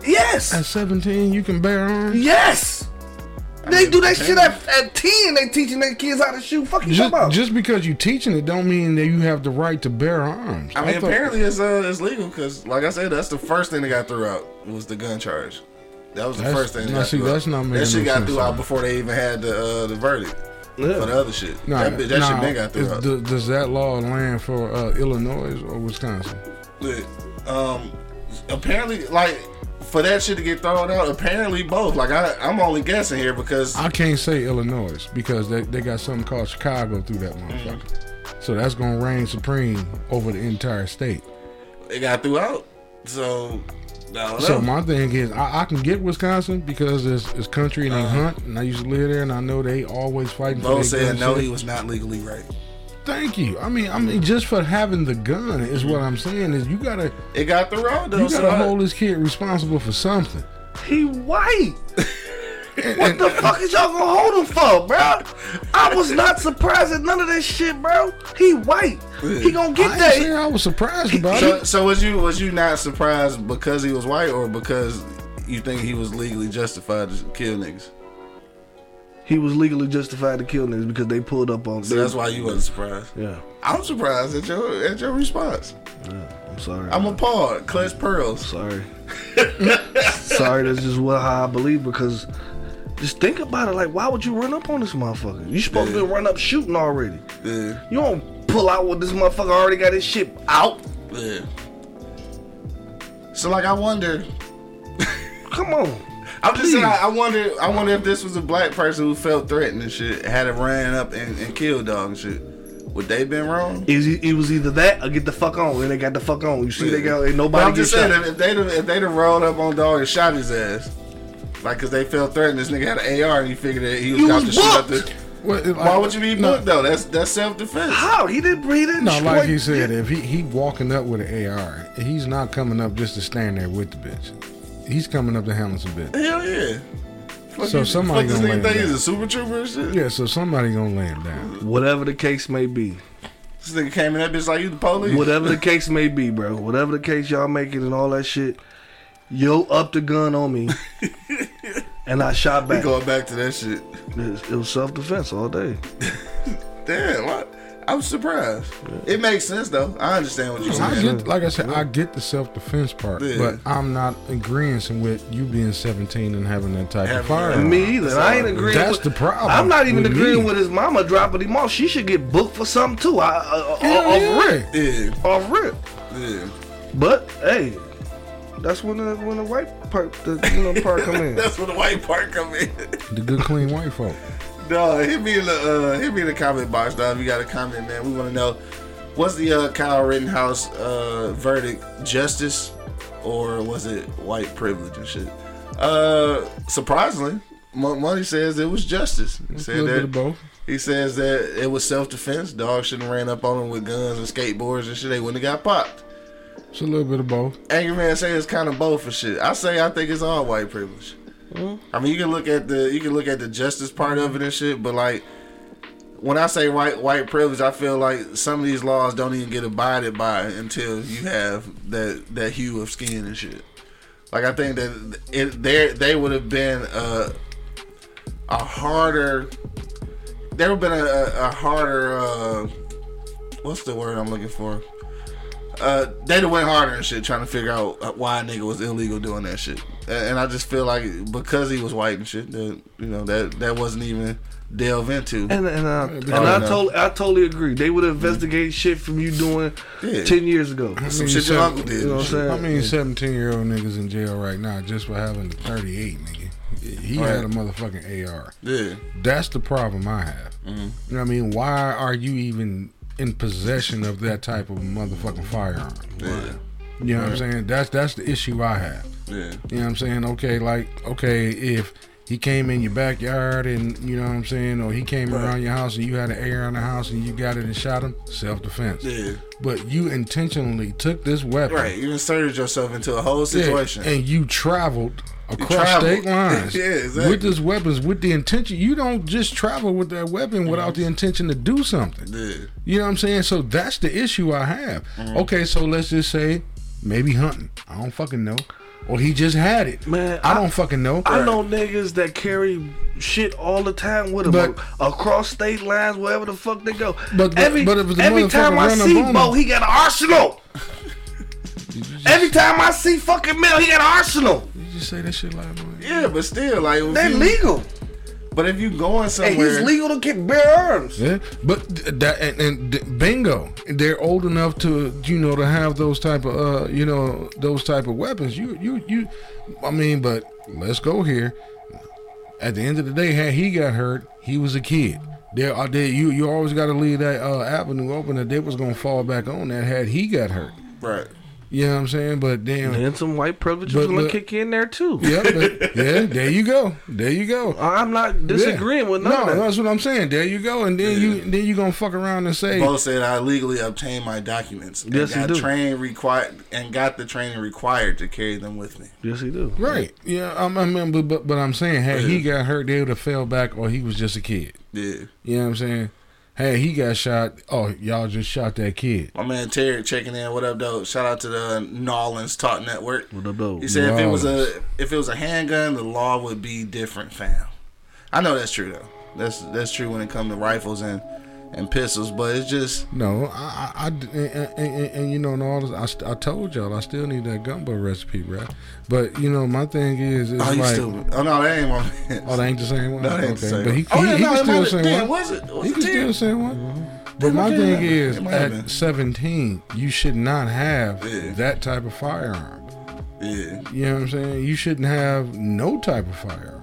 Speaker 2: Yes.
Speaker 3: At 17, you can bear arms.
Speaker 2: Yes. They do that shit at, at 10. They teaching their kids how to shoot. Fuck you
Speaker 3: Just, just because you teaching it, don't mean that you have the right to bear arms.
Speaker 1: I mean,
Speaker 3: thought-
Speaker 1: apparently it's uh it's legal because, like I said, that's the first thing they got threw out was the gun charge. That was the
Speaker 3: That's-
Speaker 1: first thing. They
Speaker 3: now
Speaker 1: got
Speaker 3: see,
Speaker 1: threw
Speaker 3: that's not making
Speaker 1: That shit got
Speaker 3: sense
Speaker 1: threw out before they even had the uh, the verdict
Speaker 2: Yeah.
Speaker 1: for the other shit.
Speaker 3: Nah,
Speaker 1: that bitch- that
Speaker 3: nah,
Speaker 1: shit been got through
Speaker 3: is-
Speaker 1: out.
Speaker 3: do- does that law land for uh, Illinois or Wisconsin?
Speaker 1: Look, um, apparently, like for that shit to get thrown out, apparently both. Like I, I'm only guessing here because
Speaker 3: I can't say Illinois because they, they got something called Chicago through that mm. motherfucker. So that's gonna reign supreme over the entire state.
Speaker 1: it got threw out. So, I don't
Speaker 3: So my thing is, I, I can get Wisconsin because it's, it's country and they uh-huh. hunt, and I used to live there, and I know they always fighting.
Speaker 1: Bo said no,
Speaker 3: shit.
Speaker 1: he was not legally right.
Speaker 3: Thank you. I mean, I mean, just for having the gun is what I'm saying is you gotta
Speaker 1: It got the out though.
Speaker 3: you gotta
Speaker 1: I-
Speaker 3: hold this kid responsible for something.
Speaker 2: He white. <laughs> what the fuck is y'all gonna hold him for, bro? I was not surprised at none of that shit, bro. He white. He gonna get
Speaker 3: I
Speaker 2: that.
Speaker 3: saying I was surprised about
Speaker 1: So,
Speaker 3: it.
Speaker 1: so was you was you not surprised because he was white or because you think he was legally justified to kill niggas?
Speaker 2: He was legally justified to kill niggas because they pulled up on.
Speaker 1: So that's why you wasn't surprised.
Speaker 2: Yeah.
Speaker 1: I'm surprised at your at your response.
Speaker 2: yeah. I'm sorry.
Speaker 1: I'm appalled. Clutch pearls.
Speaker 2: sorry. <laughs> sorry. That's just what how I believe because. Just think about it. Like, why would you run up on this motherfucker? You supposed to be run up shooting already.
Speaker 1: Yeah,
Speaker 2: You don't pull out with this motherfucker already got his shit out.
Speaker 1: yeah. So like, I wonder.
Speaker 2: Come on.
Speaker 1: I'm just saying. I, I wonder. I wonder if this was a black person who felt threatened and shit, had it ran up and, and killed dog and shit. Would they been wrong?
Speaker 2: It was, it was either that or get the fuck on. And they got the fuck on. You see, they got ain't
Speaker 1: But
Speaker 2: nobody
Speaker 1: I'm
Speaker 2: get
Speaker 1: just
Speaker 2: shot.
Speaker 1: saying, if they'd have, if they'd have rolled up on dog and shot his ass, like, cause they felt threatened, this nigga had an AR and he figured that he was
Speaker 2: You
Speaker 1: about
Speaker 2: was
Speaker 1: to shoot at
Speaker 2: booked.
Speaker 1: the.
Speaker 3: What, like-
Speaker 1: Why would you be
Speaker 3: no,
Speaker 1: booked though? That's that's self defense.
Speaker 2: How he didn't breathe in?
Speaker 3: No, like
Speaker 2: straight-
Speaker 3: he said, if he he walking up with an AR, he's not coming up just to stand there with the bitch. He's coming up to handle some bitch.
Speaker 1: Hell yeah. Fuck
Speaker 3: So
Speaker 1: you-
Speaker 3: somebody
Speaker 1: fuck
Speaker 3: gonna
Speaker 1: nigga
Speaker 3: lay
Speaker 1: think
Speaker 3: him
Speaker 1: he's a super trooper and shit.
Speaker 3: Yeah, so somebody gonna lay him down.
Speaker 2: Whatever the case may be,
Speaker 1: This nigga came in that bitch like you the police.
Speaker 2: whatever the case may be, bro. Whatever the case y'all making and all that shit, yo up the gun on me, <laughs> and I shot
Speaker 1: We
Speaker 2: back.
Speaker 1: going back to that shit.
Speaker 2: It was self defense all day. <laughs>
Speaker 1: Damn, I, I'm surprised. It makes sense though. I understand what you're
Speaker 3: I
Speaker 1: saying.
Speaker 3: get, like I said, I get the self defense part,
Speaker 1: Yeah.
Speaker 3: but I'm not agreeing with you being 17 and having that type of
Speaker 1: Having-
Speaker 3: firearm.
Speaker 2: Me either. I ain't agreeing.
Speaker 3: That's
Speaker 2: with,
Speaker 3: the problem
Speaker 2: I'm not even
Speaker 3: with
Speaker 2: agreeing
Speaker 3: me.
Speaker 2: with his mama dropping him off. She should get booked for something too. I, uh,
Speaker 3: Hell
Speaker 2: off
Speaker 3: yeah.
Speaker 2: rip,
Speaker 1: Yeah,
Speaker 2: off rip.
Speaker 1: yeah.
Speaker 2: But hey, that's when the when the white part, the you know part come in. <laughs>
Speaker 1: That's when the white part come in.
Speaker 3: The good, clean white folk.
Speaker 1: No, hit me in the uh, hit me in the comment box, dog. If you got a comment, man, we want to know what's the uh, Kyle Rittenhouse uh, verdict justice or was it white privilege and shit? Uh, surprisingly, Mo- Money says it was justice. He said that he says that it was self defense. Dogs shouldn't ran up on him with guns and skateboards and shit. They wouldn't have got popped.
Speaker 3: It's a little bit of both.
Speaker 1: Angry man say it's kind of both for shit. I say I think it's all white privilege. I mean, you can look at the you can look at the justice part of it and shit, but like when I say white white privilege, I feel like some of these laws don't even get abided by until you have that that hue of skin and shit. Like I think that it there they would have been a a harder there would have been a, a, harder uh what's the word I'm looking for uh, they'd have went harder and shit trying to figure out why a nigga was illegal doing that shit. And, and I just feel like because he was white and shit, that you know that that wasn't even delve into.
Speaker 2: And and, uh, and I
Speaker 1: no.
Speaker 2: totally I totally agree. They would have investigated shit from you doing
Speaker 1: Yeah.
Speaker 2: ten years ago.
Speaker 1: Some
Speaker 3: mean,
Speaker 1: shit your uncle did.
Speaker 2: you know what I'm saying?
Speaker 3: I mean, 17 year old niggas in jail right now just for having the 38 nigga. He had a motherfucking AR.
Speaker 1: Yeah,
Speaker 3: That's the problem I have.
Speaker 1: Mm-hmm.
Speaker 3: You know what I mean? Why are you even in possession of that type of motherfucking firearm.
Speaker 1: Yeah.
Speaker 3: You know what I'm saying? That's that's the issue I have.
Speaker 1: Yeah.
Speaker 3: You know what I'm saying? Okay, like okay, if he came in your backyard and you know what I'm saying, or he came
Speaker 1: Right.
Speaker 3: around your house and you had an air on the house and you got it and shot him, self defense.
Speaker 1: Yeah.
Speaker 3: But you intentionally took this weapon,
Speaker 1: Right. You inserted yourself into a whole situation.
Speaker 3: Yeah, and you traveled across state lines <laughs>
Speaker 1: Yeah, exactly.
Speaker 3: with this weapons with the intention. You don't just travel with that weapon without the intention to do something.
Speaker 1: yeah.
Speaker 3: You know what I'm saying? So that's the issue I have.
Speaker 1: Mm-hmm.
Speaker 3: Okay, so let's just say maybe hunting. I don't fucking know. Or he just had it.
Speaker 2: Man,
Speaker 3: I,
Speaker 2: I-
Speaker 3: don't fucking know.
Speaker 2: I know niggas that carry shit all the time with them
Speaker 3: But-
Speaker 2: across state lines, wherever the fuck they go.
Speaker 3: But- but-
Speaker 2: every
Speaker 3: but if the
Speaker 2: every time I see
Speaker 3: on
Speaker 2: Bo, he got an arsenal. <laughs> Every time I see fucking Mel, he got an arsenal.
Speaker 3: you just say that shit like boy.
Speaker 1: Yeah, but still, like, if
Speaker 2: They
Speaker 1: you-
Speaker 2: legal.
Speaker 1: But if you going
Speaker 2: Hey,
Speaker 1: somewhere,
Speaker 2: he's legal to get bear arms.
Speaker 3: Yeah, but that and, and bingo, they're old enough to you know to have those type of uh you know those type of weapons. You you you, I mean, but let's go here. At the end of the day, had he got hurt, he was a kid. There are there you you always got to leave that uh, avenue open that they was gonna fall back on that had he got hurt.
Speaker 1: right?
Speaker 3: You know what I'm saying? But damn,
Speaker 2: And some white privilege
Speaker 3: But
Speaker 2: was gonna
Speaker 3: look-
Speaker 2: kick in there too.
Speaker 3: yeah, but, <laughs> yeah, there you go, there you go.
Speaker 2: I'm not disagreeing with none
Speaker 3: no,
Speaker 2: of that.
Speaker 3: that's what I'm saying. There you go, and then you then you gonna fuck around and say,
Speaker 1: Bo said I legally obtained my documents and
Speaker 2: Yes, he
Speaker 1: got
Speaker 2: do.
Speaker 1: trained required and got the training required to carry them with me.
Speaker 2: Yes, he do.
Speaker 3: Right. Yeah. I, I mean, but, but but I'm saying, had he got hurt, they would have fell back, or he was just a kid.
Speaker 1: Yeah.
Speaker 3: You know what I'm saying? Hey, he got shot. Oh, y'all just shot that kid.
Speaker 1: My man Terry checking in. What up, though? Shout out to the Nolans Talk Network.
Speaker 2: What up, though?
Speaker 1: He said if it was a if it was a handgun, the law would be different, fam. I know that's true though. That's that's true when it comes to rifles and and pistols, but it's just
Speaker 3: No, I, I, I and, and, and, you know, and all this, I, I told y'all I still need that gumbo recipe, right? But you know, my thing is, it's
Speaker 1: oh, you
Speaker 3: like,
Speaker 1: stupid. Oh no, that ain't my man. <laughs>
Speaker 3: oh, that ain't the same one.
Speaker 1: No, that ain't the same
Speaker 3: but he,
Speaker 1: one.
Speaker 3: he,
Speaker 1: Oh, yeah,
Speaker 3: he
Speaker 1: no,
Speaker 3: can still say one.
Speaker 1: was it? Was
Speaker 3: He can still say one. But my
Speaker 1: okay.
Speaker 3: thing is,
Speaker 1: It might have
Speaker 3: at
Speaker 1: been.
Speaker 3: 17, you should not have
Speaker 1: Yeah.
Speaker 3: that type of firearm.
Speaker 1: Yeah,
Speaker 3: You know what I'm saying? You shouldn't have no type of firearm.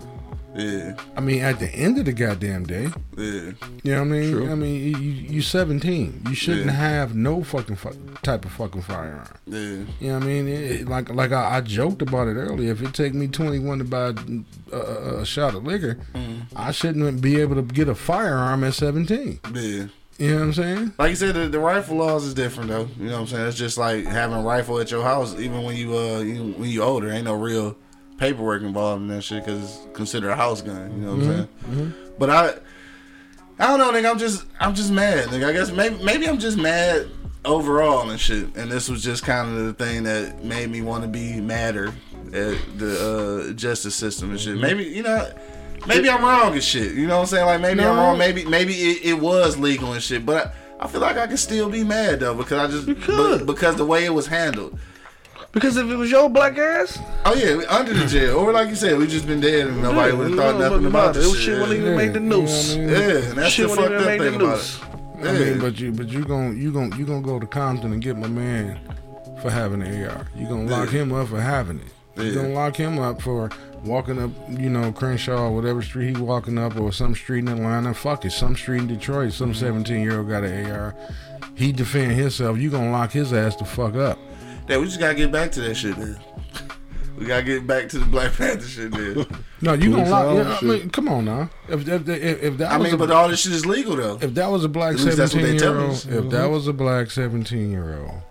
Speaker 1: Yeah,
Speaker 3: I mean, at the end of the goddamn day,
Speaker 1: yeah.
Speaker 3: you know what I mean? I mean, you, you you 17. You shouldn't
Speaker 1: Yeah.
Speaker 3: have no fucking fu- type of fucking firearm.
Speaker 1: Yeah,
Speaker 3: You know what I mean? It, like like I, I joked about it earlier. If it take me 21 to buy a, a, shot of liquor,
Speaker 1: Mm-hmm.
Speaker 3: I shouldn't be able to get a firearm at 17.
Speaker 1: yeah.
Speaker 3: You know what I'm saying?
Speaker 1: Like you said, the, the rifle laws is different though. You know what I'm saying? It's just like having a rifle at your house, even when you uh you, when you older. Ain't no real paperwork involved in that shit because it's considered a house gun. You know what I'm mm-hmm. saying? Mm-hmm. But I, I don't know, nigga. I'm just I'm just mad, nigga. I guess maybe maybe I'm just mad overall and shit. And this was just kind of the thing that made me want to be madder at the uh, justice system and shit. Mm-hmm. Maybe you know. Maybe I'm wrong and shit. You know what I'm saying? Like maybe I'm wrong. Maybe maybe it, it was legal and shit. But I, I feel like I can still be mad though because I just because the way it was handled.
Speaker 2: Because if it was your black ass,
Speaker 1: Oh yeah, under the jail, or like you said, we just been dead and nobody would have thought nothing about
Speaker 2: it.
Speaker 1: this shit.
Speaker 2: shit wouldn't even
Speaker 3: Yeah,
Speaker 2: make the
Speaker 3: you know
Speaker 2: news.
Speaker 3: I mean?
Speaker 1: yeah, and that's
Speaker 2: Shit
Speaker 1: the
Speaker 2: wouldn't
Speaker 1: fucked
Speaker 2: even
Speaker 1: up thing about
Speaker 2: news.
Speaker 1: it.
Speaker 3: I mean, but you, but you gon' you gon' you gonna go to Compton and get my man for having an AR. You gonna lock
Speaker 1: Yeah.
Speaker 3: him up for having it. You
Speaker 1: Yeah.
Speaker 3: gonna lock him up for walking up, you know, Crenshaw or whatever street he walking up, or some street in Atlanta. Fuck it, some street in Detroit. Some
Speaker 1: Mm-hmm.
Speaker 3: seventeen year old got an AR. He defend himself. You gonna lock his ass the fuck up.
Speaker 1: Yeah, we just gotta get back to that shit, man. We gotta get back to the Black Panther shit, man. <laughs>
Speaker 3: No, you gonna lock. Yeah, I mean, come on now. If if if, if that
Speaker 1: I
Speaker 3: was
Speaker 1: mean,
Speaker 3: a,
Speaker 1: but all this shit is legal though.
Speaker 3: if that was a black
Speaker 1: At that's what they
Speaker 3: seventeen year
Speaker 1: tell
Speaker 3: old,
Speaker 1: us.
Speaker 3: if that was a black seventeen year old,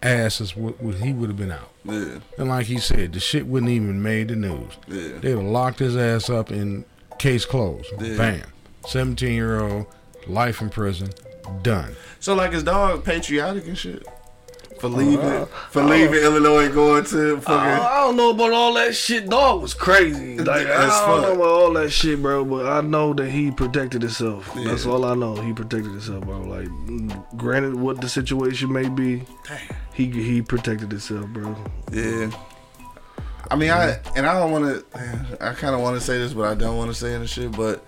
Speaker 3: ass is what what he would have been out.
Speaker 1: Yeah,
Speaker 3: And like he said, the shit wouldn't even made the news.
Speaker 1: yeah,
Speaker 3: They'd have locked his ass up in case closed.
Speaker 1: Yeah.
Speaker 3: Bam. 17 year old, life in prison, done.
Speaker 1: So like his dog patriotic and shit for leaving uh-huh. for leaving oh. Illinois and going to
Speaker 2: I,
Speaker 1: fucking.
Speaker 2: I don't know about all that shit. Dog was crazy. <laughs> Like
Speaker 1: As
Speaker 2: I don't
Speaker 1: fuck.
Speaker 2: know about all that shit, bro. But I know that he protected himself. That's all I know. He protected himself, bro. Like, granted, what the situation may be, he he protected himself, bro.
Speaker 1: Yeah. I mean, I mm-hmm. and I don't want to. I kind of want to say this, but I don't want to say and shit. But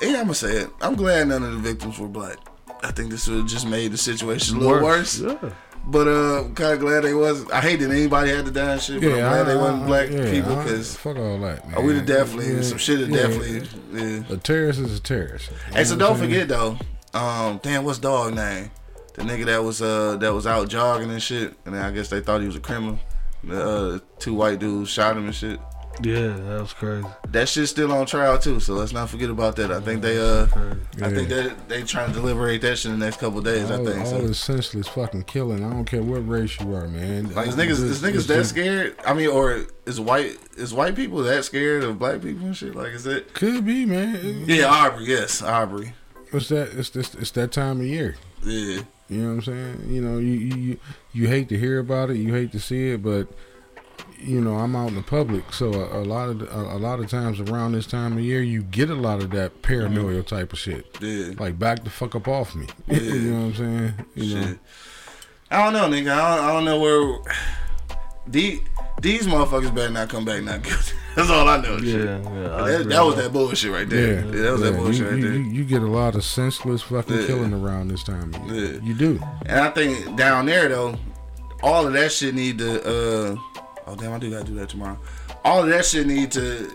Speaker 1: yeah, I'm gonna say it. I'm glad none of the victims were black. I think this would have just made the situation a little worse.
Speaker 2: Yeah.
Speaker 1: But uh, kind of glad they was. I hate that anybody had to die and shit. But I'm glad they wasn't black
Speaker 3: yeah,
Speaker 1: people because
Speaker 3: fuck all that, man.
Speaker 1: we'd have definitely
Speaker 3: Yeah,
Speaker 1: some shit. Have
Speaker 3: yeah.
Speaker 1: definitely. Yeah.
Speaker 3: A terrorist is a terrorist.
Speaker 1: Hey, so don't forget though. um, damn, what's dog name? The nigga that was uh that was out jogging and shit, and I guess they thought he was a criminal. The uh, two white dudes shot him and shit.
Speaker 2: Yeah, that was crazy.
Speaker 1: That shit's still on trial too, so let's not forget about that. I think they uh, I think they they trying to deliberate that shit in the next couple days. I think
Speaker 3: all
Speaker 1: so.
Speaker 3: this senseless fucking killing. I don't care what race you are, man.
Speaker 1: Like is niggas, is niggas that scared? I mean, or is white is white people that scared of black people and shit? Like, is it?
Speaker 3: Could be, man.
Speaker 1: Yeah, Arbery. Yes, Arbery.
Speaker 3: It's that. It's this. It's that time of year.
Speaker 1: Yeah,
Speaker 3: You know what I'm saying? You know, you you you- you hate to hear about it, you hate to see it, but you know, I'm out in the public, so a, a lot of a, a lot of times around this time of year, you get a lot of that paranoia type of shit.
Speaker 1: yeah.
Speaker 3: Like back the fuck up off me. <laughs> Yeah. you know what I'm saying? You know,
Speaker 1: Shit. I don't know, nigga. I don't, I don't know where. <sighs> The, these motherfuckers better not come back not guilty. <laughs> That's all I know.
Speaker 2: Yeah,
Speaker 1: shit.
Speaker 2: yeah.
Speaker 1: That, that was that bullshit right there.
Speaker 3: Yeah,
Speaker 1: that was that bullshit
Speaker 3: you,
Speaker 1: right
Speaker 3: you,
Speaker 1: there.
Speaker 3: you, you get a lot of senseless fucking
Speaker 1: Yeah.
Speaker 3: killing around this time of year.
Speaker 1: Yeah.
Speaker 3: You do.
Speaker 1: And I think down there though, all of that shit need to. uh Oh damn, I do gotta do that tomorrow. All of that shit need to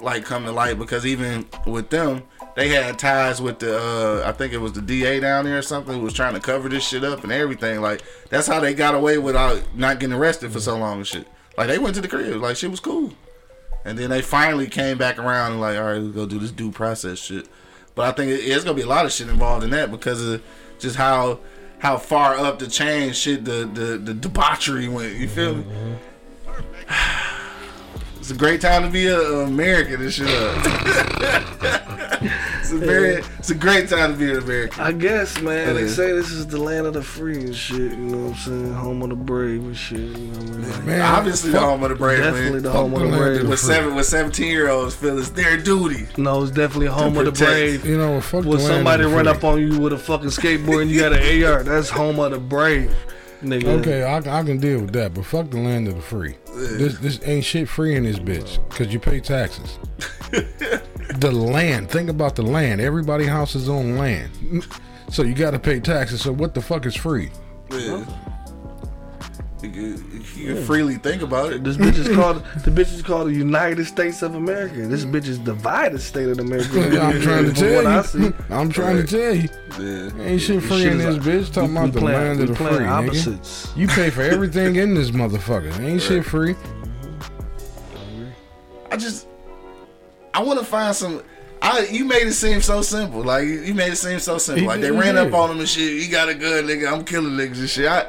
Speaker 1: like come to light because even with them, they had ties with the. uh I think it was the DA down there or something who was trying to cover this shit up and everything. Like that's how they got away without not getting arrested for so long and shit. Like they went to the crib, like shit was cool. And then they finally came back around and like, all right, let's go do this due process shit. But I think it- it's gonna be a lot of shit involved in that because of just how how far up the chain shit the the, the debauchery went. You feel me? <sighs> It's a great time to be a, a American and shit. <laughs> It's a very, it's a great time to be an American.
Speaker 2: I guess, man. They say this is the land of the free and shit. You know what I'm saying? Home of the brave and shit. You know what I mean? Like,
Speaker 3: Man,
Speaker 1: Obviously, the home of the brave.
Speaker 2: definitely
Speaker 1: man.
Speaker 2: the
Speaker 3: fuck
Speaker 2: home of
Speaker 3: the
Speaker 2: the
Speaker 3: land of
Speaker 2: brave.
Speaker 3: the
Speaker 1: With seven, with seventeen year olds feel it's their duty.
Speaker 2: No, it's definitely home of the brave.
Speaker 3: You know, fuck
Speaker 2: When somebody run up on you with a fucking skateboard and you got an AR, that's home of the brave, nigga.
Speaker 3: Okay, I, I can deal with that, but fuck the land of the free. This this ain't shit free in this bitch because you pay taxes. <laughs> the land. Think about the land. Everybody house is on land, so you got to pay taxes. So what the fuck is free?
Speaker 1: Yeah. You, can- you can freely think about it.
Speaker 2: This bitch is called the bitch is called the United States of America. This mm. bitch is divided state of America. <laughs>
Speaker 3: I'm trying to
Speaker 2: From what I
Speaker 3: tell
Speaker 2: see.
Speaker 3: you. <laughs> I'm trying to tell you.
Speaker 1: Yeah.
Speaker 3: Ain't shit free
Speaker 2: Shit
Speaker 3: in this
Speaker 2: like-
Speaker 3: bitch. Talking
Speaker 2: we-
Speaker 3: about
Speaker 2: we
Speaker 3: the
Speaker 2: playing-
Speaker 3: land of the
Speaker 2: playing
Speaker 3: free. Nigga. You pay for everything in this motherfucker. Ain't shit free.
Speaker 1: I just I want to find some. I you made it seem so simple. Like you made it seem so simple. Like they ran up on him and shit. You got a gun, nigga. I'm killing niggas and shit. I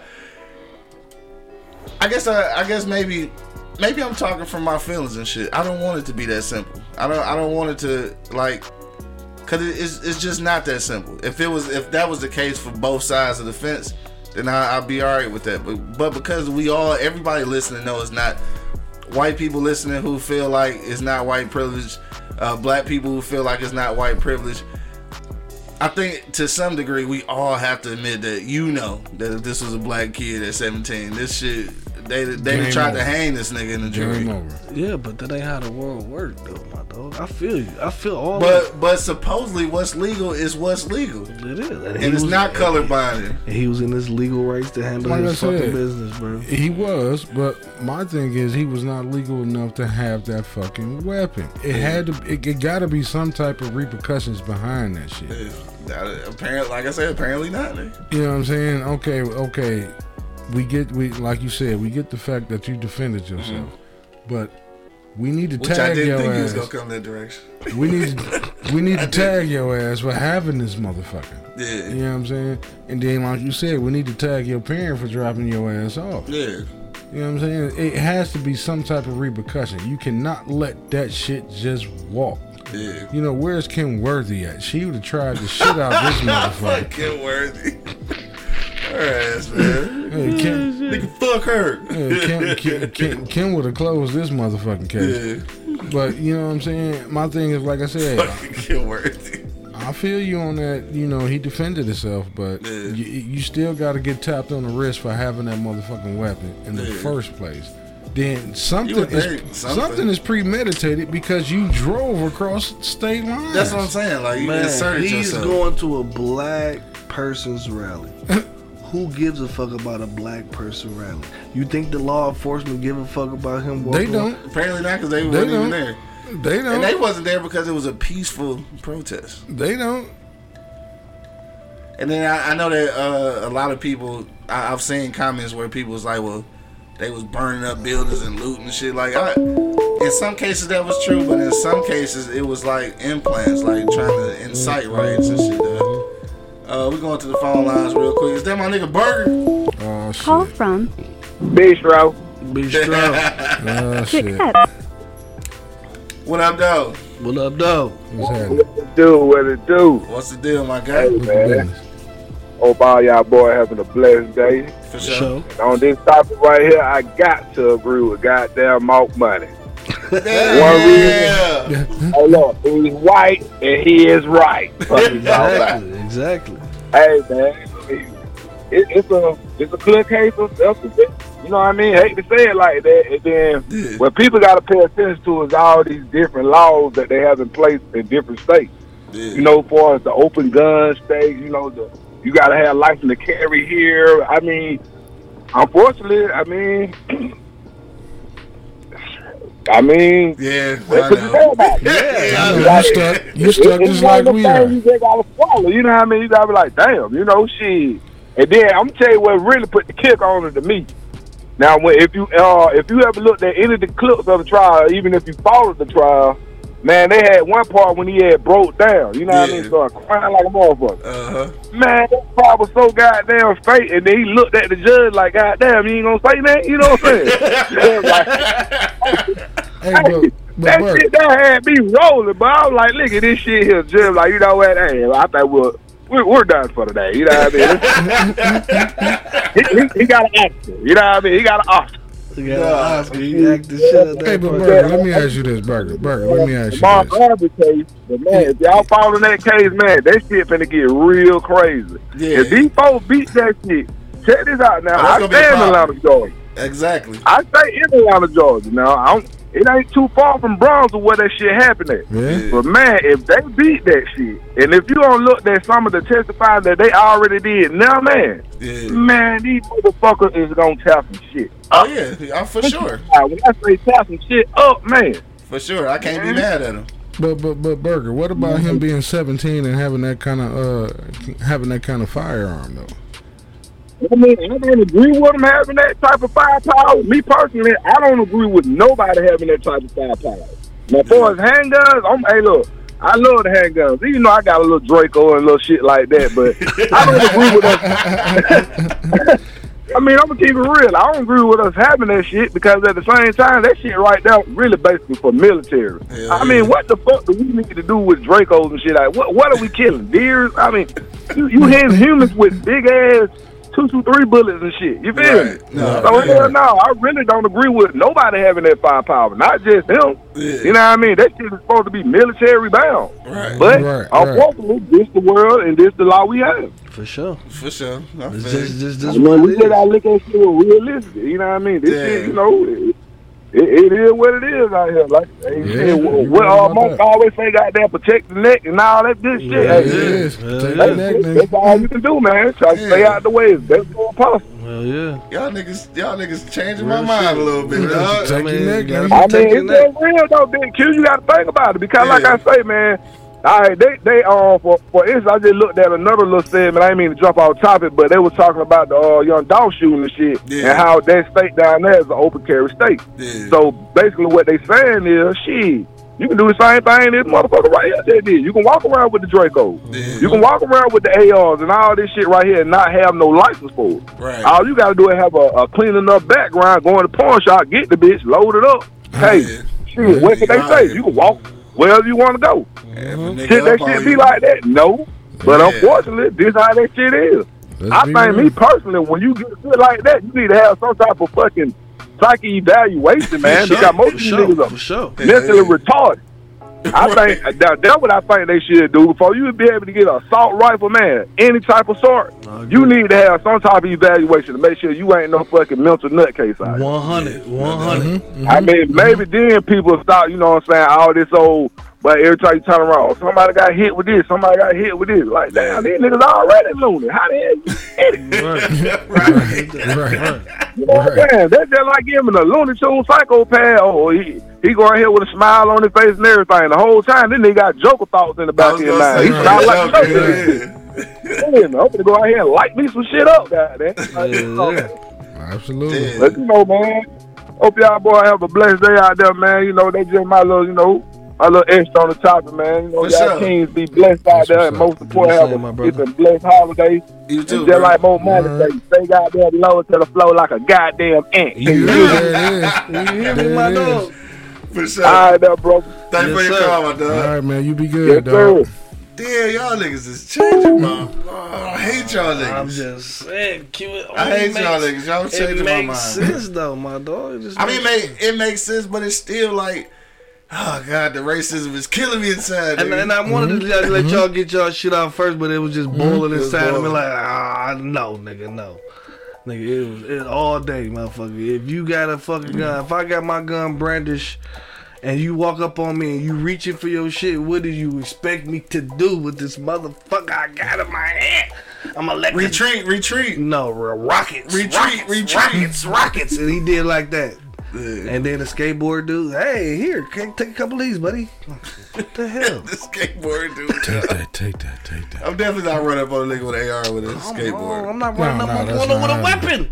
Speaker 1: I guess I I guess maybe maybe I'm talking from my feelings and shit. I don't want it to be that simple. I don't I don't want it to like cuz it, it's it's just not that simple. If it was if that was the case for both sides of the fence, then I, I'll be all right with that. But but because we all everybody listening know it's not white people listening who feel like it's not white privilege, uh, black people who feel like it's not white privilege. I think to some degree we all have to admit that you know that if this was a black kid at 17, this shit they they
Speaker 3: Game
Speaker 1: tried
Speaker 3: over.
Speaker 1: to hang this nigga in the jury.
Speaker 3: Game over.
Speaker 2: Yeah, but that ain't how the world works, though, my dog. I feel you. I feel all. of
Speaker 1: But but supposedly what's legal is what's legal,
Speaker 2: it. It is, and,
Speaker 1: and it's
Speaker 2: was-
Speaker 1: not color binding.
Speaker 2: And he was in his legal rights to handle
Speaker 3: Like I
Speaker 2: his fucking business, bro.
Speaker 3: He was, but my thing is he was not legal enough to have that fucking weapon. It had to. It, it got to be some type of repercussions behind that shit.
Speaker 1: Apparently, like I said, apparently not.
Speaker 3: You know what I'm saying? Okay, okay. We get we like you said. We get the fact that you defended mm-hmm. yourself, but we need to
Speaker 1: Which I
Speaker 3: tag
Speaker 1: didn't
Speaker 3: your
Speaker 1: think he was
Speaker 3: ass.
Speaker 1: gonna come that direction.
Speaker 3: We need to, <laughs> we need to tag your ass for having this motherfucker.
Speaker 1: Yeah,
Speaker 3: You know what I'm saying? And then, like you said, we need to tag your parent for dropping your ass off.
Speaker 1: yeah.
Speaker 3: You know what I'm saying? It has to be some type of repercussion. You cannot let that shit just walk.
Speaker 1: Yeah.
Speaker 3: You know, where's Kym Worthy at? She would have tried the shit out this <laughs> motherfucker.
Speaker 1: Kym worthy. <laughs> Her ass, man.
Speaker 3: Hey, Kym,
Speaker 1: Nigga, fuck her.
Speaker 3: hey, Kym, Kym, Kym, Kym would have closed this motherfucking case.
Speaker 1: Yeah.
Speaker 3: But, you know what I'm saying? My thing is, like I said,
Speaker 1: Fucking worthy.
Speaker 3: I feel you on that. You know, he defended himself, but
Speaker 1: Yeah.
Speaker 3: you, you still got to get tapped on the wrist for having that motherfucking weapon in the
Speaker 1: Yeah.
Speaker 3: first place. Then something is something.
Speaker 1: something.
Speaker 3: is premeditated because you drove across state lines.
Speaker 1: That's what I'm saying. Like you
Speaker 2: Man,
Speaker 1: inserted
Speaker 2: he's
Speaker 1: yourself.
Speaker 2: going to a black person's rally. <laughs> Who gives a fuck about a black person rally? You think the law enforcement give a fuck about him?
Speaker 3: They don't.
Speaker 1: Apparently not, because they,
Speaker 3: They
Speaker 1: weren't
Speaker 3: don't.
Speaker 1: there.
Speaker 3: They don't.
Speaker 1: And they wasn't there because it was a peaceful protest.
Speaker 3: They don't.
Speaker 1: And then I, I know that uh, a lot of people, I, I've seen comments where people was like, well, they was burning up buildings and looting and shit. Like, I, in some cases that was true, but in some cases it was like implants, like trying to incite riots and shit. Uh, uh, we going to the phone lines real quick. Is that my nigga Burger?
Speaker 3: Oh
Speaker 5: Call from
Speaker 6: Bistro.
Speaker 2: Bistro. <laughs>
Speaker 3: Oh shit.
Speaker 1: What up, though?
Speaker 2: what up, though?
Speaker 3: What's happening?
Speaker 6: What it Do what it do.
Speaker 1: What's the deal, my guy?
Speaker 6: Hey,
Speaker 3: What's
Speaker 6: man. Hope all y'all boy having a blessed day.
Speaker 1: For
Speaker 2: For
Speaker 1: sure.
Speaker 2: sure.
Speaker 6: And on this topic right here, I got to agree with goddamn Monk Money.
Speaker 1: Yeah.
Speaker 6: Hold on. He's white and he is right. Fuck you talking about.
Speaker 2: Exactly. Exactly.
Speaker 6: Hey man, it, it's a it's a clear case of self defense. You know what I mean? hate to say it like that. And then
Speaker 1: Yeah.
Speaker 6: what people got to pay attention to is all these different laws that they have in place in different states.
Speaker 1: Yeah.
Speaker 6: You know, as far as the open gun state, you know, the you got to have license to carry here. I mean, unfortunately, I mean, <clears throat> I mean,
Speaker 1: Yeah.
Speaker 6: what
Speaker 1: I know.
Speaker 6: say about it? <laughs>
Speaker 1: Yeah.
Speaker 3: I know,
Speaker 6: Like,
Speaker 3: you stuck. You stuck
Speaker 6: it's
Speaker 3: just like we are.
Speaker 6: You just gotta swallow. You know what I mean? You gotta be like, damn, you know, shit. And then I'm gonna tell you what really put the kick on it to me. Now, when if you uh if you ever looked at any of the clips of the trial, even if you followed the trial, man, they had one part when he had broke down. You know what I mean? Started crying like a motherfucker.
Speaker 1: Uh huh.
Speaker 6: Man, that part was so goddamn fake. And then he looked at the judge like, goddamn, you ain't gonna say that? You know what I'm saying? <laughs> like,
Speaker 3: Hey, but, but
Speaker 6: that
Speaker 3: Bert,
Speaker 6: shit that had me rolling, but I was like, look at this shit here, Jim. Like, you know what? Hey, I think we're we're, we're done for today. You know what I mean? <laughs> he, he, he got an Oscar. You know what I mean? He got an Oscar.
Speaker 2: You got an Oscar. You act shit out
Speaker 3: hey, but. Burger, let me ask you this, Burger. Burger, let me ask you
Speaker 6: Mark
Speaker 3: this.
Speaker 6: Harvey case, but man, if y'all following that case, man, that shit finna get real crazy.
Speaker 1: Yeah.
Speaker 6: If these folks beat that shit, check this out now.
Speaker 1: Oh,
Speaker 6: I
Speaker 1: gonna be
Speaker 6: stay in. Atlanta, Georgia.
Speaker 1: Exactly.
Speaker 6: I stay in Atlanta, Georgia. Now, I don't, it ain't too far from Bronzeville where that shit happened at.
Speaker 3: Yeah.
Speaker 6: But man, if they beat that shit, and if you don't look at some of the testifying that they already did, now man,
Speaker 1: Yeah.
Speaker 6: man, these motherfuckers is gonna tap some shit.
Speaker 1: Oh yeah. yeah, for sure.
Speaker 6: When I say tap some shit up, man,
Speaker 1: For sure. I can't be mad at him.
Speaker 3: But but but Burger, what about him being 17 and having that kind of uh having that kind of firearm though?
Speaker 6: I mean, I don't agree with them having that type of firepower. Me personally, I don't agree with nobody having that type of firepower. Now, as far as handguns, I'm hey look. I love the handguns. Even though I got a little Draco and little shit like that, but I don't agree with us. <laughs> I mean, I'm gonna keep it real. I don't agree with us having that shit because at the same time, that shit right there really basically for military.
Speaker 1: Hell
Speaker 6: I mean,
Speaker 1: yeah.
Speaker 6: what the fuck do we need to do with Dracos and shit? Like, what what are we killing? Deers? I mean, you, you <laughs> hit humans with big ass two two three bullets and shit. You feel me?
Speaker 1: No,
Speaker 6: so
Speaker 1: yeah.
Speaker 6: hell no, I really don't agree with nobody having that firepower. Not just him.
Speaker 1: Yeah.
Speaker 6: You know what I mean? That shit is supposed to be military bound.
Speaker 1: Right.
Speaker 6: But
Speaker 3: Right, right.
Speaker 6: unfortunately, this the world and this the law we have.
Speaker 2: For sure.
Speaker 1: For sure. I
Speaker 2: It's
Speaker 1: feel
Speaker 2: just,
Speaker 1: you.
Speaker 2: just,
Speaker 6: I
Speaker 2: just
Speaker 6: mean,
Speaker 2: what
Speaker 6: we
Speaker 2: it
Speaker 6: just gotta look at shit realistic. You know what I mean? This
Speaker 1: Yeah.
Speaker 6: shit, you know, it, it, it is what it is out here. Like, hey,
Speaker 3: Yeah,
Speaker 6: shit,
Speaker 3: you
Speaker 6: what,
Speaker 3: right
Speaker 6: what uh,
Speaker 3: about
Speaker 6: Monk
Speaker 3: that.
Speaker 6: always say, goddamn, protect the neck and all that good shit.
Speaker 3: Yeah,
Speaker 6: Hey,
Speaker 3: it is.
Speaker 2: Yeah,
Speaker 3: Take neck,
Speaker 6: That's,
Speaker 3: nigga.
Speaker 6: that's all you can do, man. Try to stay
Speaker 1: Yeah.
Speaker 6: out the way as best as possible.
Speaker 2: Well, yeah.
Speaker 1: Y'all niggas, y'all niggas changing my
Speaker 2: Real
Speaker 1: mind
Speaker 2: shit.
Speaker 1: a little bit,
Speaker 3: Yeah.
Speaker 1: dog.
Speaker 3: Take
Speaker 2: I
Speaker 3: your
Speaker 2: mean,
Speaker 3: neck,
Speaker 2: you gotta
Speaker 3: nigga.
Speaker 6: I mean, it's just real though, Big Q. You got to think about it because, like I say, man. All right, they they um for for instance, I just looked at another little segment. I didn't mean to jump off topic, but they were talking about the uh, young dog shooting and shit,
Speaker 1: Yeah.
Speaker 6: and how that state down there is an open carry state.
Speaker 1: Yeah.
Speaker 6: So basically, what they saying is, shit, you can do the same thing this motherfucker right here just did. You can walk around with the Draco.
Speaker 1: Yeah.
Speaker 6: You can walk around with the ARs and all this shit right here and not have no license for it.
Speaker 1: Right.
Speaker 6: All you got to do is have a, a clean enough background, go in the pawn shop, get the bitch, load it up. Hey, shit, what can they say? You can walk wherever you want to go.
Speaker 1: If a nigga
Speaker 6: Should that shit be
Speaker 1: you-
Speaker 6: like that? No. But
Speaker 1: Yeah.
Speaker 6: unfortunately, this is how that shit is.
Speaker 3: Let's
Speaker 6: I
Speaker 3: be
Speaker 6: think me personally, when you get shit like that, you need to have some type of fucking psyche evaluation, man.
Speaker 2: For sure,
Speaker 6: because most
Speaker 2: for
Speaker 6: of these
Speaker 2: sure,
Speaker 6: niggas are
Speaker 2: sure.
Speaker 6: mentally
Speaker 1: Yeah.
Speaker 6: retarded. I <laughs> think that, that's what I think they should do. Before you be able to get an assault rifle, man, any type of sort, you need to have some type of evaluation to make sure you ain't no fucking mental nutcase out. here.
Speaker 2: 100, 100.
Speaker 6: I mean, mm-hmm. maybe then people stop, you know what I'm saying, all this old, but every time you turn around, somebody got hit with this, somebody got hit with this. Like, damn, these niggas already loony. How the hell you hit it? <laughs>
Speaker 2: Right.
Speaker 3: Right.
Speaker 6: You know what I'm saying? That's just like giving a Looney Tune psychopath. Oh, he, he going here with a smile on his face and everything. The whole time, then they got Joker thoughts in the back of his mind.
Speaker 1: say,
Speaker 6: He smile like a
Speaker 1: Joker,
Speaker 6: Joker.
Speaker 1: yeah.
Speaker 6: Man, I'm gonna go out here and light me some shit up, goddamn. Like, you know,
Speaker 2: Yeah,
Speaker 3: Absolutely.
Speaker 1: Yeah.
Speaker 6: But you know, man, hope y'all boy have a blessed day out there, man. You know, they just my little, you know, my little extra on the topic, man. You know,
Speaker 1: For
Speaker 6: y'all
Speaker 1: sure.
Speaker 6: kings be blessed out there, and most important,
Speaker 2: Do the
Speaker 6: have
Speaker 2: same, my
Speaker 6: a
Speaker 2: brother.
Speaker 6: it's a blessed holiday.
Speaker 1: You
Speaker 6: And
Speaker 1: too,
Speaker 6: just
Speaker 1: bro.
Speaker 6: like Mo Money say, stay goddamn low to the flow like a goddamn ant.
Speaker 3: You
Speaker 6: You
Speaker 3: there it is. <laughs>
Speaker 2: You hear me, my dog?
Speaker 1: For sure.
Speaker 6: All right, there, bro.
Speaker 1: Thank you for your
Speaker 2: sir.
Speaker 1: call, my dog.
Speaker 3: right, man. You be
Speaker 6: Yes,
Speaker 3: good,
Speaker 6: sir.
Speaker 3: dog.
Speaker 1: Damn, y'all niggas is changing, man. Oh, I hate y'all niggas.
Speaker 2: I'm just saying, keep it.
Speaker 1: I hate
Speaker 2: only
Speaker 1: y'all
Speaker 2: makes-
Speaker 1: niggas. Y'all changing my mind.
Speaker 2: It makes sense though, my dog. It just
Speaker 1: I mean, it, make, it makes sense, but it's still like, oh god, the racism is killing me inside.
Speaker 2: And,
Speaker 1: nigga.
Speaker 2: and I wanted to mm-hmm. just let y'all mm-hmm. get y'all shit out first, but it was just mm-hmm. boiling
Speaker 1: It was
Speaker 2: inside of me
Speaker 1: boiling.
Speaker 2: like, ah, no, nigga, no. Nigga, it was it all day, motherfucker. If you got a fucking gun, if I got my gun brandish and you walk up on me and you reaching for your shit, what do you expect me to do with this motherfucker I got in my hand? I'm gonna let the-
Speaker 1: retreat, retreat.
Speaker 2: No, rockets,
Speaker 1: Retreat,
Speaker 2: rockets,
Speaker 1: retreat.
Speaker 2: rockets, rockets, and he did like that.
Speaker 1: Yeah.
Speaker 2: And then the skateboard dude, hey, here, take a couple of these, buddy. What the hell? <laughs>
Speaker 1: The skateboard dude.
Speaker 3: Take that, take that, take that.
Speaker 1: I'm definitely not running up on a nigga with an AR with a skateboard.
Speaker 2: I'm not running
Speaker 3: No,
Speaker 2: up
Speaker 3: no,
Speaker 2: on
Speaker 3: that's
Speaker 2: one with a
Speaker 3: not
Speaker 2: weapon.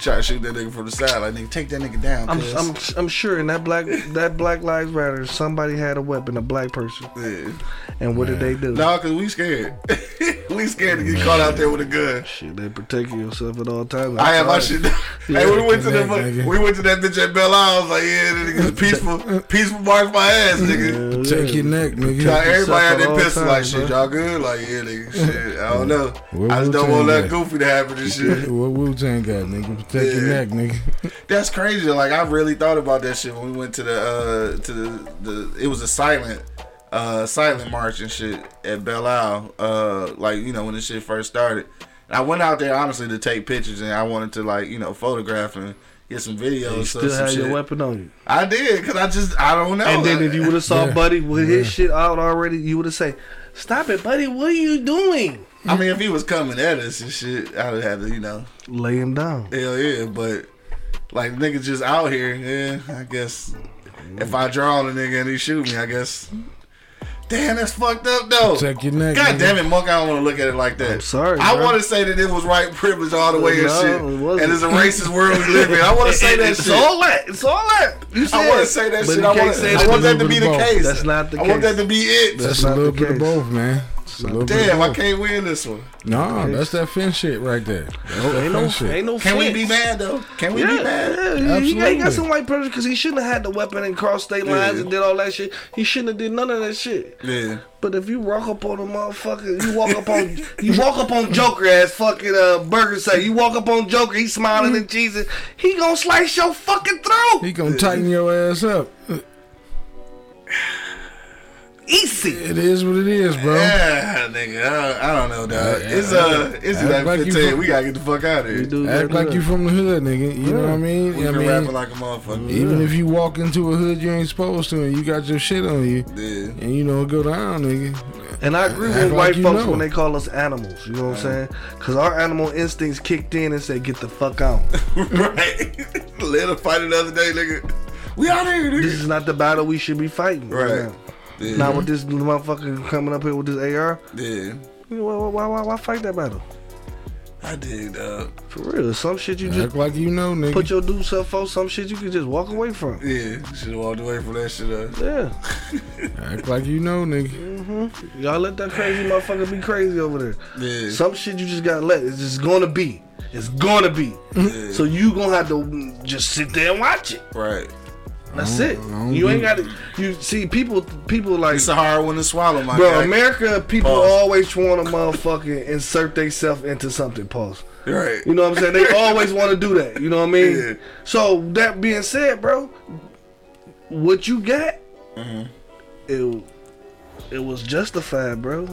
Speaker 1: Try to shoot that nigga from the side. Like, nigga, take that nigga down.
Speaker 2: I'm. I'm, I'm sure in that black that Black Lives Matter, somebody had a weapon, a black person,
Speaker 1: yeah.
Speaker 2: and what did they do?
Speaker 1: No, cause we scared. <laughs> we scared to get caught out there with a gun.
Speaker 2: Shit, they protect yourself at all times.
Speaker 1: I had my shit. hey, <laughs> we went to
Speaker 3: Yeah,
Speaker 1: the
Speaker 3: nigga.
Speaker 1: we went to that bitch at Belle Isle. I was like, yeah, that nigga's <laughs> peaceful, peaceful march my ass, nigga.
Speaker 3: Take your neck,
Speaker 1: Y'all,
Speaker 3: nigga.
Speaker 1: everybody had
Speaker 2: at
Speaker 1: their
Speaker 2: all
Speaker 1: pistol like
Speaker 2: times,
Speaker 1: shit.
Speaker 2: bro.
Speaker 1: Y'all good? Like yeah, nigga. Shit, I don't know.
Speaker 3: Where
Speaker 1: I just don't want that goofy to happen and shit.
Speaker 3: What Wu Tang got, nigga? Protect your neck, nigga. <laughs>
Speaker 1: That's crazy. Like I really thought about that shit when we went to the uh to the, the it was a silent uh silent march and shit at Belle Isle. Uh like, you know, when this shit first started. And I went out there honestly to take pictures and I wanted to like, you know, photograph and get some videos.
Speaker 2: You
Speaker 1: so
Speaker 2: still
Speaker 1: some
Speaker 2: had your
Speaker 1: shit.
Speaker 2: weapon on you.
Speaker 1: I did, cause I just I don't know.
Speaker 2: And then if you would have saw
Speaker 3: Yeah.
Speaker 2: Buddy with his shit out already, you would have said, "Stop it, Buddy! What are you doing?"
Speaker 1: I mean, if he was coming at us and shit, I'd have had to, you know,
Speaker 2: Lay him down.
Speaker 1: hell yeah. But like niggas just out here, yeah. I guess if I draw on a nigga and he shoot me, I guess. Damn, that's fucked up though.
Speaker 3: Check your neck.
Speaker 1: God
Speaker 3: nigga.
Speaker 1: damn it, Monk! I don't want to look at it like that.
Speaker 2: I'm sorry,
Speaker 1: I want to say that it was white privilege all the way and shit,
Speaker 2: it wasn't.
Speaker 1: and it's a racist world we live in. I want to say that shit.
Speaker 2: it's
Speaker 1: shit.
Speaker 2: all that. It's all that. You said
Speaker 1: I want to say that
Speaker 2: But
Speaker 1: shit. I
Speaker 2: can't
Speaker 1: want,
Speaker 2: say
Speaker 1: I
Speaker 2: that.
Speaker 1: want that to be the
Speaker 3: little
Speaker 1: case.
Speaker 2: That's not the case.
Speaker 1: I want that to be it.
Speaker 3: That's
Speaker 2: That's
Speaker 3: a little bit of both, man. It's a little bit
Speaker 1: Damn, I can't win this one.
Speaker 3: No, that's that fin shit right there. That's that
Speaker 2: Ain't no,
Speaker 3: fin shit.
Speaker 2: ain't no.
Speaker 1: Can we be mad though? Can we
Speaker 2: Yeah,
Speaker 1: be mad?
Speaker 2: yeah, he- he ain't
Speaker 3: Absolutely.
Speaker 2: got some white privilege because he shouldn't have had the weapon and crossed state lines
Speaker 1: Yeah.
Speaker 2: and did all that shit. He shouldn't have did none of that shit.
Speaker 1: Yeah.
Speaker 2: But if you walk up on a motherfucker, you walk up on you walk up on Joker as fucking uh Burger say. You walk up on Joker, he smiling and cheesing. He gonna slice your fucking throat.
Speaker 3: He gonna tighten your ass up.
Speaker 2: Easy.
Speaker 3: It is what it is, bro.
Speaker 1: Yeah, nigga. I don't, I don't know, dog.
Speaker 3: Yeah,
Speaker 1: It's
Speaker 3: yeah.
Speaker 1: uh, it's
Speaker 3: Act
Speaker 1: like
Speaker 3: like
Speaker 1: 15.
Speaker 3: from-
Speaker 1: We gotta get the fuck out of here.
Speaker 2: You do
Speaker 3: Act like you from the hood, nigga. You know what I mean?
Speaker 1: We
Speaker 3: I
Speaker 1: been
Speaker 3: mean,
Speaker 1: rapping like a motherfucker.
Speaker 3: even if you walk into a hood you ain't supposed to, and you got your shit on you,
Speaker 1: Yeah.
Speaker 3: and you know it go down, nigga.
Speaker 2: And I agree
Speaker 3: Act
Speaker 2: with
Speaker 3: like
Speaker 2: white
Speaker 3: you
Speaker 2: folks
Speaker 3: know.
Speaker 2: when they call us animals. You know what I'm saying? Because our animal instincts kicked in and said, "Get the fuck out." <laughs>
Speaker 1: right. <laughs> Let us fight another day, nigga. We out here,
Speaker 2: this is not the battle we should be fighting.
Speaker 1: Right. Yeah.
Speaker 2: Now with this motherfucker coming up here with this AR,
Speaker 1: Yeah.
Speaker 2: you know, why, why, why, why fight that battle?
Speaker 1: I did, dog.
Speaker 2: For real, some shit you just
Speaker 3: Act like you know, nigga.
Speaker 2: put your do self for. Some shit you can just walk away from.
Speaker 1: Yeah. Should have walked away from that shit.
Speaker 2: Yeah, <laughs>
Speaker 3: Act like you know, nigga. Mhm.
Speaker 2: Y'all let that crazy motherfucker be crazy over there.
Speaker 1: Yeah.
Speaker 2: Some shit you just gotta let. It's just gonna be. It's gonna be.
Speaker 1: Yeah.
Speaker 2: So you gonna have to just sit there and watch it.
Speaker 1: right.
Speaker 2: That's it.
Speaker 3: don't- I don't
Speaker 2: You ain't got to. You see, people, people like,
Speaker 1: It's a hard one to swallow, my
Speaker 2: bro.
Speaker 1: guy.
Speaker 2: America, people
Speaker 1: Pause.
Speaker 2: always want to motherfucking insert themselves into something. Pause.
Speaker 1: Right.
Speaker 2: You know what I'm saying? They <laughs> always want to do that. You know what I mean?
Speaker 1: Yeah.
Speaker 2: So that being said, bro, what you got,
Speaker 1: Mm-hmm.
Speaker 2: it it was justified, bro.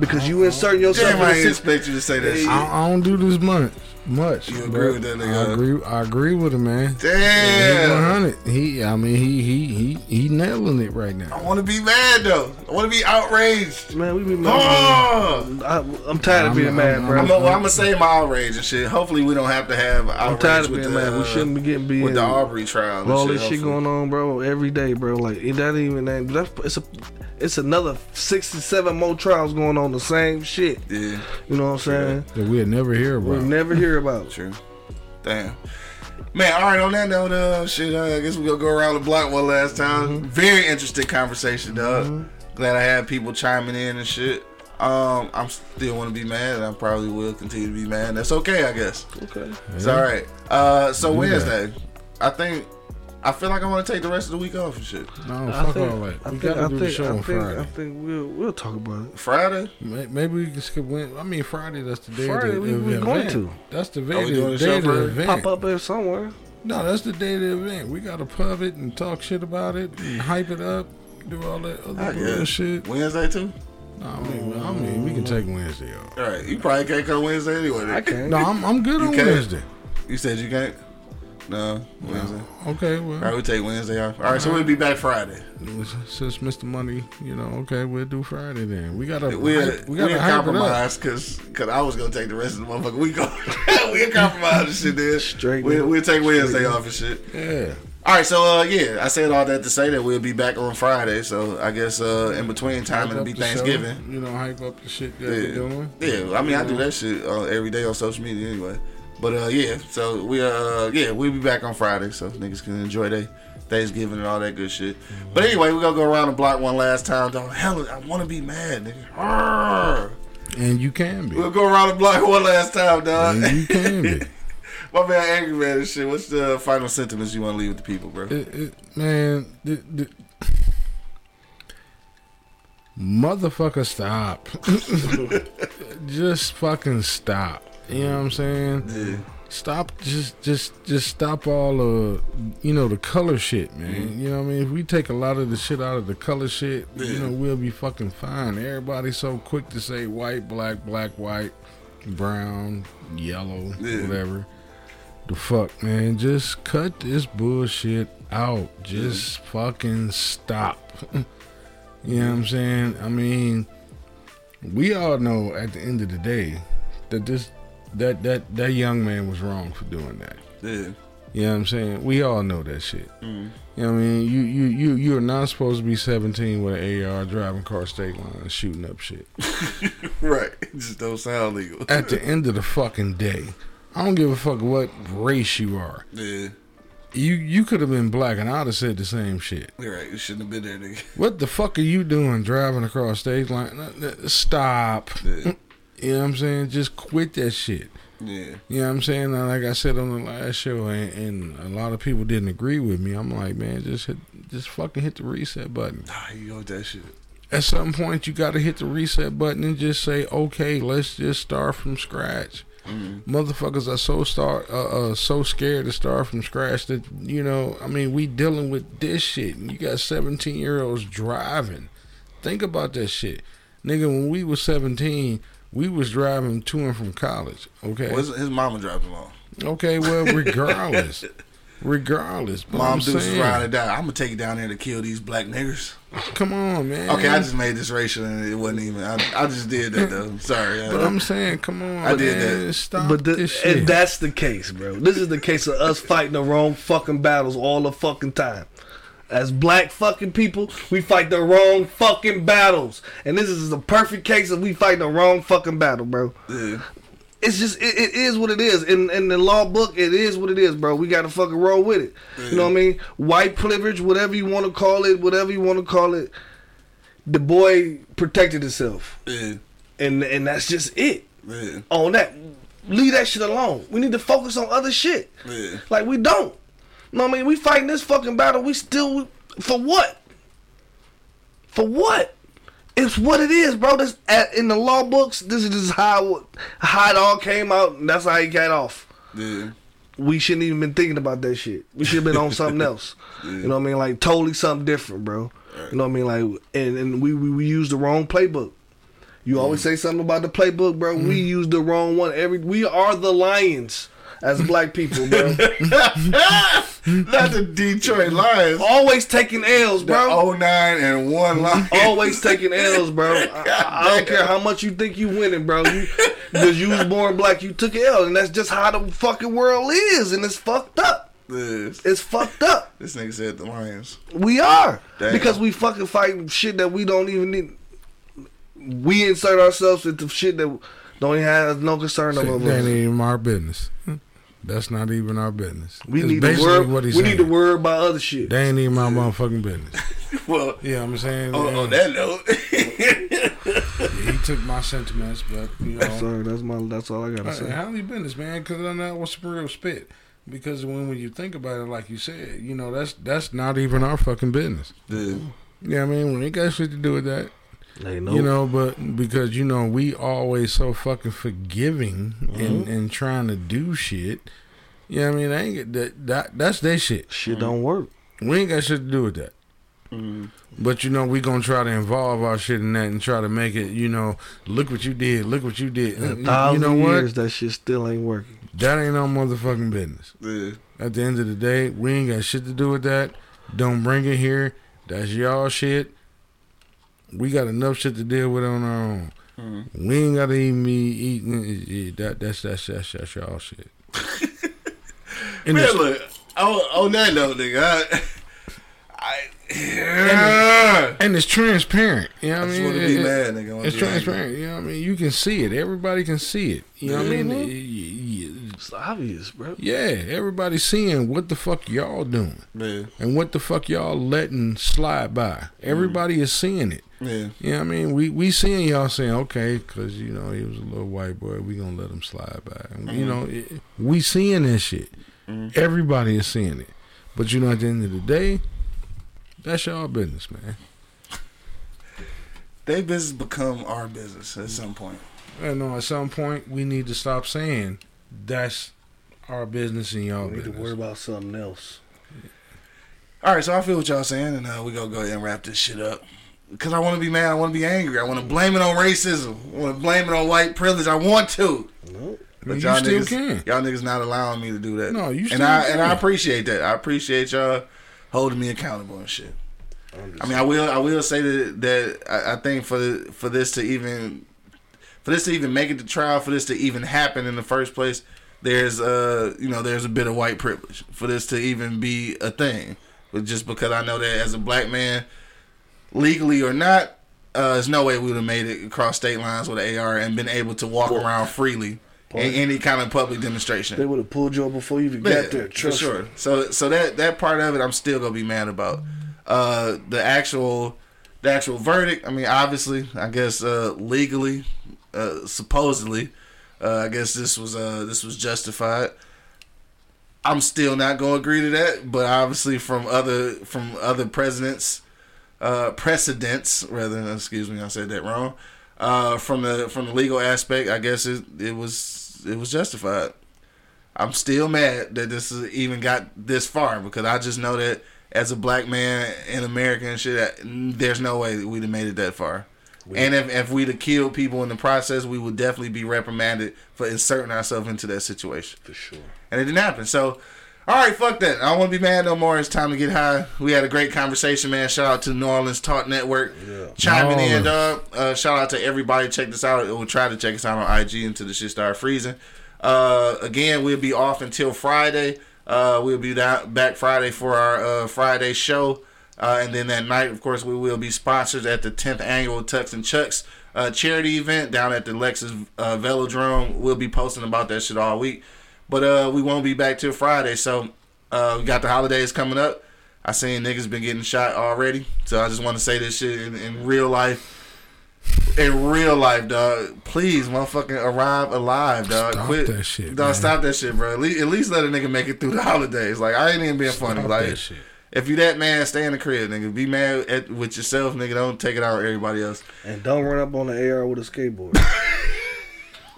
Speaker 2: Because you insert yourself
Speaker 1: Damn,
Speaker 2: in
Speaker 1: I
Speaker 2: a
Speaker 1: ain't
Speaker 2: sit-
Speaker 1: expect you to say that shit.
Speaker 3: I, I don't do this much. Much.
Speaker 1: You agree with that nigga,
Speaker 3: I agree. I agree with him, man. One
Speaker 1: Damn.
Speaker 3: hundred. He. I mean, he. He. He. He nailing it right now.
Speaker 1: I want to be mad though. I want to be outraged.
Speaker 2: Man, we be mad.
Speaker 1: Oh.
Speaker 2: I, I'm tired of
Speaker 3: I'm-
Speaker 2: being mad,
Speaker 3: I'm-
Speaker 2: bro.
Speaker 1: I'm gonna I'm say my outrage and shit. Hopefully, we don't have to have outrage
Speaker 2: I'm tired of
Speaker 1: with
Speaker 2: being
Speaker 1: the,
Speaker 2: mad. We
Speaker 1: uh,
Speaker 2: shouldn't be getting being
Speaker 1: with the Arbery trial. and
Speaker 2: all this shit
Speaker 1: hopefully.
Speaker 2: going on, bro, every day, bro. Like it not even that. That's, it's a, it's another sixty-seven more trials going on on the same shit.
Speaker 1: Yeah,
Speaker 2: You know what I'm saying?
Speaker 3: That we'll never hear
Speaker 2: We'll never hear about.
Speaker 1: true. Damn. Man, all right. On that note, uh, shit. Uh, I guess we gonna go around the block one last time. Very interesting conversation, dog. Glad I had people chiming in and shit. Um, I'm still want to be mad, and I probably will continue to be mad. That's okay, I guess.
Speaker 2: Okay.
Speaker 1: It's all right. Uh, so
Speaker 3: Do that.
Speaker 1: Wednesday, I think I feel like I want to take the rest of the week off and shit.
Speaker 3: No,
Speaker 2: I
Speaker 3: fuck
Speaker 2: think,
Speaker 3: all that.
Speaker 2: I
Speaker 3: We
Speaker 2: think,
Speaker 3: gotta
Speaker 2: I
Speaker 3: do
Speaker 2: think,
Speaker 3: the show
Speaker 2: I
Speaker 3: on
Speaker 2: think,
Speaker 3: Friday.
Speaker 2: I think we'll we'll talk about it.
Speaker 1: Friday.
Speaker 3: May- Maybe we can skip. Wed- I mean, Friday. That's the day
Speaker 2: Friday,
Speaker 3: of the,
Speaker 2: we-
Speaker 3: of
Speaker 2: we
Speaker 3: the
Speaker 2: going to.
Speaker 3: That's the
Speaker 1: we
Speaker 3: day,
Speaker 1: doing
Speaker 3: the
Speaker 1: the
Speaker 3: day
Speaker 1: show
Speaker 3: of the event.
Speaker 2: Pop up there somewhere.
Speaker 3: No, that's the day of the event. We got to pub it and talk shit about it and hype it up, do all that other
Speaker 1: guess.
Speaker 3: bullshit.
Speaker 1: Wednesday too.
Speaker 3: No, I mean, I mean, we can mm. take Wednesday off.
Speaker 1: All right. You probably can't come Wednesday anyway. then.
Speaker 2: I can't.
Speaker 3: No, I'm I'm good
Speaker 1: You
Speaker 3: on
Speaker 1: can't?
Speaker 3: Wednesday.
Speaker 1: You said you can't. No, Wednesday.
Speaker 3: Okay, well.
Speaker 1: All right,
Speaker 3: well,
Speaker 1: we take Wednesday off. All right, so we'll be back Friday.
Speaker 3: since Mr. Money, you know, okay, we'll do Friday then. We gotta,
Speaker 1: We'll,
Speaker 3: we gotta hype it up.
Speaker 1: compromise because cause I was gonna take the rest of the motherfucking week off. <laughs> we'll compromise and shit then.
Speaker 2: Straight
Speaker 1: We'll, we'll take Wednesday
Speaker 2: Straight
Speaker 1: off and shit.
Speaker 3: Yeah,
Speaker 1: All right, so uh, yeah, I said all that to say that we'll be back on Friday. So I guess uh, in between time it'll be
Speaker 3: the show,
Speaker 1: Thanksgiving.
Speaker 3: you know, hype up the shit that
Speaker 1: Yeah.
Speaker 3: we're doing.
Speaker 1: Yeah, I mean I do that shit uh, every day on social media anyway. But uh, yeah, so we uh, yeah, we'll be back on Friday, so niggas can enjoy their Thanksgiving and all that good shit. But anyway, we gonna go around the block one last time. Dog. Hell, I want to be mad, nigga. Arrgh.
Speaker 3: And you can be.
Speaker 1: We'll go around the block one last time, dog.
Speaker 3: And you can be. <laughs>
Speaker 1: My man, angry man and shit. What's the final sentiments you want to leave with the people, bro?
Speaker 3: It, it, man, the, the, motherfucker, stop. <laughs> just fucking stop. You know what I'm saying?
Speaker 1: Yeah.
Speaker 3: Stop. Just, just, just stop all the, you know, the color shit, man. Mm-hmm. You know what I mean? If we take a lot of the shit out of the color shit, you know, we'll be fucking fine. Everybody's so quick to say white, black, black, white, brown, yellow,
Speaker 1: Yeah.
Speaker 3: whatever. The fuck, man. Just cut this bullshit out. Just mm-hmm. fucking stop. <laughs> you know what I'm saying? I mean, we all know at the end of the day that this that that that young man was wrong for doing that.
Speaker 1: Yeah.
Speaker 3: You know what I'm saying? We all know that shit.
Speaker 1: Mm.
Speaker 3: You know what I mean? You you you you're not supposed to be 17 with an AR driving car state line and shooting up shit. <laughs>
Speaker 1: Right. It just don't sound legal.
Speaker 3: At the end of the fucking day, I don't give a fuck what race you are.
Speaker 1: yeah.
Speaker 3: You you could have been black and I'd have said the same shit.
Speaker 1: You're right. You shouldn't have been there, nigga.
Speaker 3: What the fuck are you doing driving across state line? Stop.
Speaker 1: Yeah.
Speaker 3: You know what I'm saying? Just quit that shit.
Speaker 1: Yeah.
Speaker 3: You know what I'm saying? Like I said on the last show, and, and a lot of people didn't agree with me. I'm like, man, just hit, just fucking hit the reset button.
Speaker 1: Nah, you with that shit.
Speaker 3: At some point, you got to hit the reset button and just say, okay, let's just start from scratch. Motherfuckers are so start uh, uh so scared to start from scratch that you know. I mean, we dealing with this shit, and you got 17 year olds driving. Think about that shit, nigga. When we were 17, we was driving to and from college. Okay.
Speaker 1: Was his mama dropped him off?
Speaker 3: Okay, well, <laughs> regardless, regardless, but
Speaker 1: Mom
Speaker 3: I'm
Speaker 1: Deuce is riding it down. I'm gonna take it down there to kill these black niggers.
Speaker 3: come on, man.
Speaker 1: Okay, I just made this racial and it wasn't even. I, I just did that though. Sorry.
Speaker 3: But
Speaker 1: I,
Speaker 3: I'm saying, come on,
Speaker 1: I did
Speaker 3: man,
Speaker 1: that.
Speaker 3: Stop
Speaker 2: But the,
Speaker 3: this shit.
Speaker 2: and that's the case, bro. This is the case of us fighting the wrong fucking battles all the fucking time. As black fucking people, we fight the wrong fucking battles, and this is the perfect case of we fight the wrong fucking battle, bro.
Speaker 1: yeah.
Speaker 2: It's just it, it is what it is. In in the law book, it is what it is, bro. We gotta fucking roll with it. You know what I mean? White privilege, whatever you want to call it, whatever you want to call it. The boy protected himself,
Speaker 1: Yeah.
Speaker 2: and and that's just it.
Speaker 1: Yeah.
Speaker 2: On that, leave that shit alone. We need to focus on other shit.
Speaker 1: Yeah.
Speaker 2: Like we don't. You know what I mean? We fighting this fucking battle. We still for what? For what? It's what it is, bro. This at, in the law books. This is just how how it all came out, and that's how he got off.
Speaker 1: Yeah.
Speaker 2: We shouldn't even been thinking about that shit. We should have been on something <laughs> else. You know what I mean? Like totally something different, bro. You know what I mean? Like and and we we, we used the wrong playbook. You always mm. say something about the playbook, bro. We mm. use the wrong one. Every we are the lions as black people, bro. <laughs>
Speaker 1: Not the Detroit Lions.
Speaker 2: always taking L's, bro.
Speaker 1: The 09 and one line.
Speaker 2: Always taking L's, bro. <laughs> I, I don't care how much you think you winning, bro. You, because you was born black, you took an L, and that's just how the fucking world is, and it's fucked up.
Speaker 1: This,
Speaker 2: It's fucked up.
Speaker 1: this nigga said the Lions.
Speaker 2: We are
Speaker 1: Damn.
Speaker 2: because we fucking fighting shit that we don't even need. we insert ourselves into shit that don't even have no concern of
Speaker 3: That ain't even our business. That's not even our business.
Speaker 2: We need to worry.
Speaker 3: what
Speaker 2: We
Speaker 3: he's
Speaker 2: need to worry about other shit.
Speaker 3: They ain't even my motherfucking business. <laughs>
Speaker 1: Well,
Speaker 3: Yeah, I'm saying.
Speaker 1: on, on that note, <laughs>
Speaker 3: Yeah, he took my sentiments, but you know,
Speaker 2: Sorry, that's my. That's all I gotta
Speaker 3: uh,
Speaker 2: say.
Speaker 3: how you business, man? Because I know what's some real spit. Because when when you think about it, like you said, you know, that's that's not even our fucking business.
Speaker 1: dude,
Speaker 3: Yeah, I mean, we ain't got shit to do with that.
Speaker 2: Hey,
Speaker 3: You know, but because you know we always so fucking forgiving and mm-hmm. and trying to do shit. Yeah, I mean, I ain't get that, that that's their shit.
Speaker 2: shit mm. don't work.
Speaker 3: We ain't got shit to do with that. Mm-hmm. But you know, we gonna try to involve our shit in that and try to make it. You know, look what you did. Look what you did.
Speaker 2: In a
Speaker 3: You-
Speaker 2: thousand
Speaker 3: you know what?
Speaker 2: years, that shit still ain't working.
Speaker 3: That ain't no motherfucking business.
Speaker 1: dude.
Speaker 3: At the end of the day, we ain't got shit to do with that. Don't bring it here. That's y'all shit. We got enough shit to deal with on our own. Mm-hmm. We ain't gotta even be eating that. That's that's that's, that's y'all shit. <laughs> And
Speaker 1: Man,
Speaker 3: it's-
Speaker 1: look, on, on that note, nigga, I, I,
Speaker 3: and it's transparent. You know what I mean?
Speaker 1: be
Speaker 3: It-
Speaker 1: mad, nigga.
Speaker 3: It's
Speaker 1: be angry.
Speaker 3: transparent. You know what I mean? You can see it. Everybody can see it. You know what I mean?
Speaker 1: Mm-hmm.
Speaker 3: Y-
Speaker 2: It's obvious, bro.
Speaker 3: Yeah, everybody's seeing what the fuck y'all doing
Speaker 1: Man,
Speaker 3: and what the fuck y'all letting slide by. Everybody mm. is seeing it.
Speaker 1: Yeah.
Speaker 3: You know what I mean? We we seeing y'all saying, okay, because, you know, he was a little white boy. We going to let him slide by. And, You know, it, we seeing this shit. Everybody is seeing it. But, you know, at the end of the day, that's y'all business, man.
Speaker 1: They business become our business at some point.
Speaker 3: And no, at some point, we need to stop saying that's our business and y'all
Speaker 2: We need to worry about something else.
Speaker 1: All right, so I feel what y'all saying, and uh, we gonna go ahead and wrap this shit up. Cause I want to be mad, I want to be angry, I want to blame it on racism, I want to blame it on white privilege. I want to,
Speaker 2: Nope.
Speaker 3: I mean,
Speaker 1: but y'all
Speaker 3: you still
Speaker 1: niggas,
Speaker 3: can.
Speaker 1: y'all niggas not allowing me to do that.
Speaker 3: No, you
Speaker 1: and I
Speaker 3: can.
Speaker 1: and I appreciate that. I appreciate y'all holding me accountable and shit. I mean, I will I will say that that I, I think for the, for this to even for this to even make it to trial, for this to even happen in the first place, there's uh you know there's a bit of white privilege for this to even be a thing. But just because I know that as a black man, legally or not, uh, there's no way we would have made it across state lines with an AR and been able to walk around freely in any kind of public demonstration.
Speaker 2: They would have pulled you up before you even
Speaker 1: Yeah,
Speaker 2: got there.
Speaker 1: for
Speaker 2: Trust
Speaker 1: sure.
Speaker 2: me.
Speaker 1: So so that that part of it, I'm still gonna be mad about. Uh, the actual the actual verdict. I mean, obviously, I guess uh, legally, uh, supposedly, uh, I guess this was uh, this was justified. I'm still not gonna agree to that, but obviously, from other from other presidents, uh, precedents rather. Excuse me, I said that wrong. Uh, from the from the legal aspect, I guess it it was it was justified. I'm still mad that this even got this far because I just know that as a black man in America and shit, there's no way that we'd have made it that far. and if, if we'd have killed people in the process, we would definitely be reprimanded for inserting ourselves into that situation.
Speaker 2: For sure.
Speaker 1: And it didn't happen. So, all right, fuck that. I don't want to be mad no more. It's time to get high. We had a great conversation, man. Shout out to New Orleans Talk Network. Chiming in, dog. Uh, shout out to everybody. Check this out. We'll try to check us out on IG until the shit start freezing. Uh, again, we'll be off until Friday. Uh, we'll be down, back Friday for our uh, Friday show. Uh, and then that night, of course, we will be sponsors at the 10th annual Tux and Chucks uh, charity event down at the Lexus uh, Velodrome. We'll be posting about that shit all week. But uh, we won't be back till Friday. So uh, we got the holidays coming up. I seen niggas been getting shot already. So I just want to say this shit in, in real life. In real life, dog. Please, motherfucking arrive alive, dog.
Speaker 3: Stop
Speaker 1: Quit
Speaker 3: that shit,
Speaker 1: Dog,
Speaker 3: man.
Speaker 1: stop that shit, bro. At least, at least let a nigga make it through the holidays. Like I ain't even being funny.
Speaker 3: Stop
Speaker 1: like
Speaker 3: shit.
Speaker 1: if you that man, stay in the crib, nigga. Be mad at, with yourself, nigga. Don't take it out on everybody else.
Speaker 2: And don't run up on the AR with a skateboard. <laughs>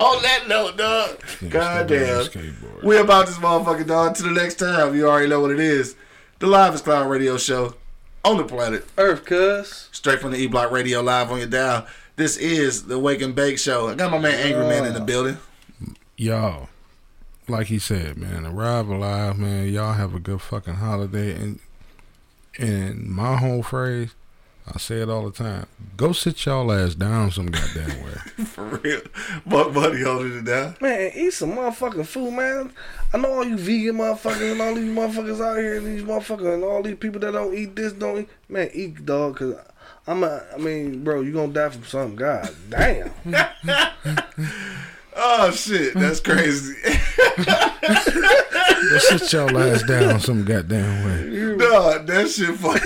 Speaker 1: On that note, dog. God damn.
Speaker 3: Skateboard.
Speaker 1: We about this motherfucking dog. To the next time, you already know what it is. The Live is Cloud Radio Show on the planet.
Speaker 2: Earth, cuz.
Speaker 1: Straight from the E Block Radio Live on your dial. This is the Wake and Bake Show. I got my man Angry Man in the building.
Speaker 3: y'all, like he said, man, arrive alive, man. Y'all have a good fucking holiday, and and my whole phrase, I say it all the time: go sit y'all ass down some goddamn way. <laughs>
Speaker 1: For real. Buck Buddy holding it down.
Speaker 2: Man, eat some motherfucking food, man. I know all you vegan motherfuckers and all these motherfuckers out here, and these motherfuckers and all these people that don't eat this, don't eat. Man, eat, dog, because I'm a, I mean, bro, you gonna die from something. God damn. <laughs> <laughs>
Speaker 1: Oh shit, that's crazy.
Speaker 3: Let's sit y'all ass down some goddamn way.
Speaker 1: Dog, that shit funny.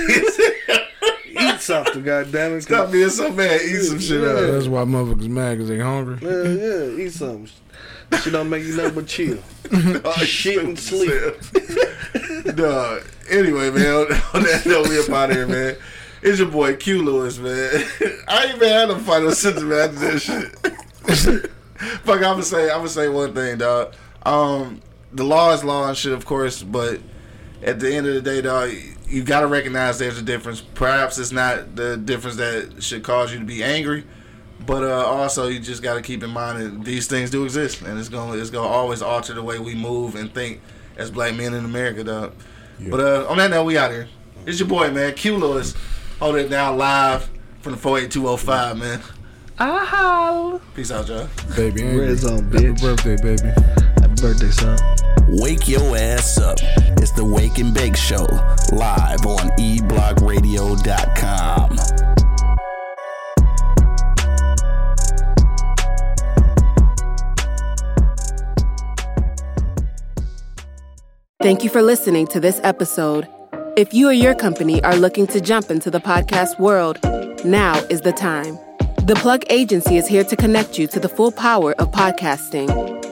Speaker 2: Eat something, God it.
Speaker 1: Stop being so mad. Eat some shit up.
Speaker 3: That's why motherfuckers mad because they hungry.
Speaker 2: Yeah, yeah, eat something. Shit don't make you nothing but chill. <laughs>
Speaker 1: Oh,
Speaker 2: Shit and <laughs> sleep.
Speaker 1: Dog. Anyway, man, on, on that note, we up out here, man. It's your boy Q Lewis, man. I ain't even had no final sentiment after that shit. <laughs> Fuck, I'm gonna say, I'm gonna say one thing, dog. Um, the law is law and shit, of course, but at the end of the day, dog, you gotta recognize there's a difference. Perhaps it's not the difference that should cause you to be angry, but uh, also you just gotta keep in mind that these things do exist, and it's gonna it's gonna always alter the way we move and think as black men in America, dog. But uh, on that note, we out here. It's your boy, man, Q Lewis, holding it down live from the 48205, man. Peace out, y'all.
Speaker 3: Baby, angry.
Speaker 2: Red zone,
Speaker 3: Happy
Speaker 2: bitch.
Speaker 3: birthday, baby.
Speaker 2: Happy birthday, son.
Speaker 4: Wake your ass up. It's the Wake and Bake Show, live on eblockradio.com.
Speaker 5: Thank you for listening to this episode. If you or your company are looking to jump into the podcast world, now is the time. The Plug Agency is here to connect you to the full power of podcasting.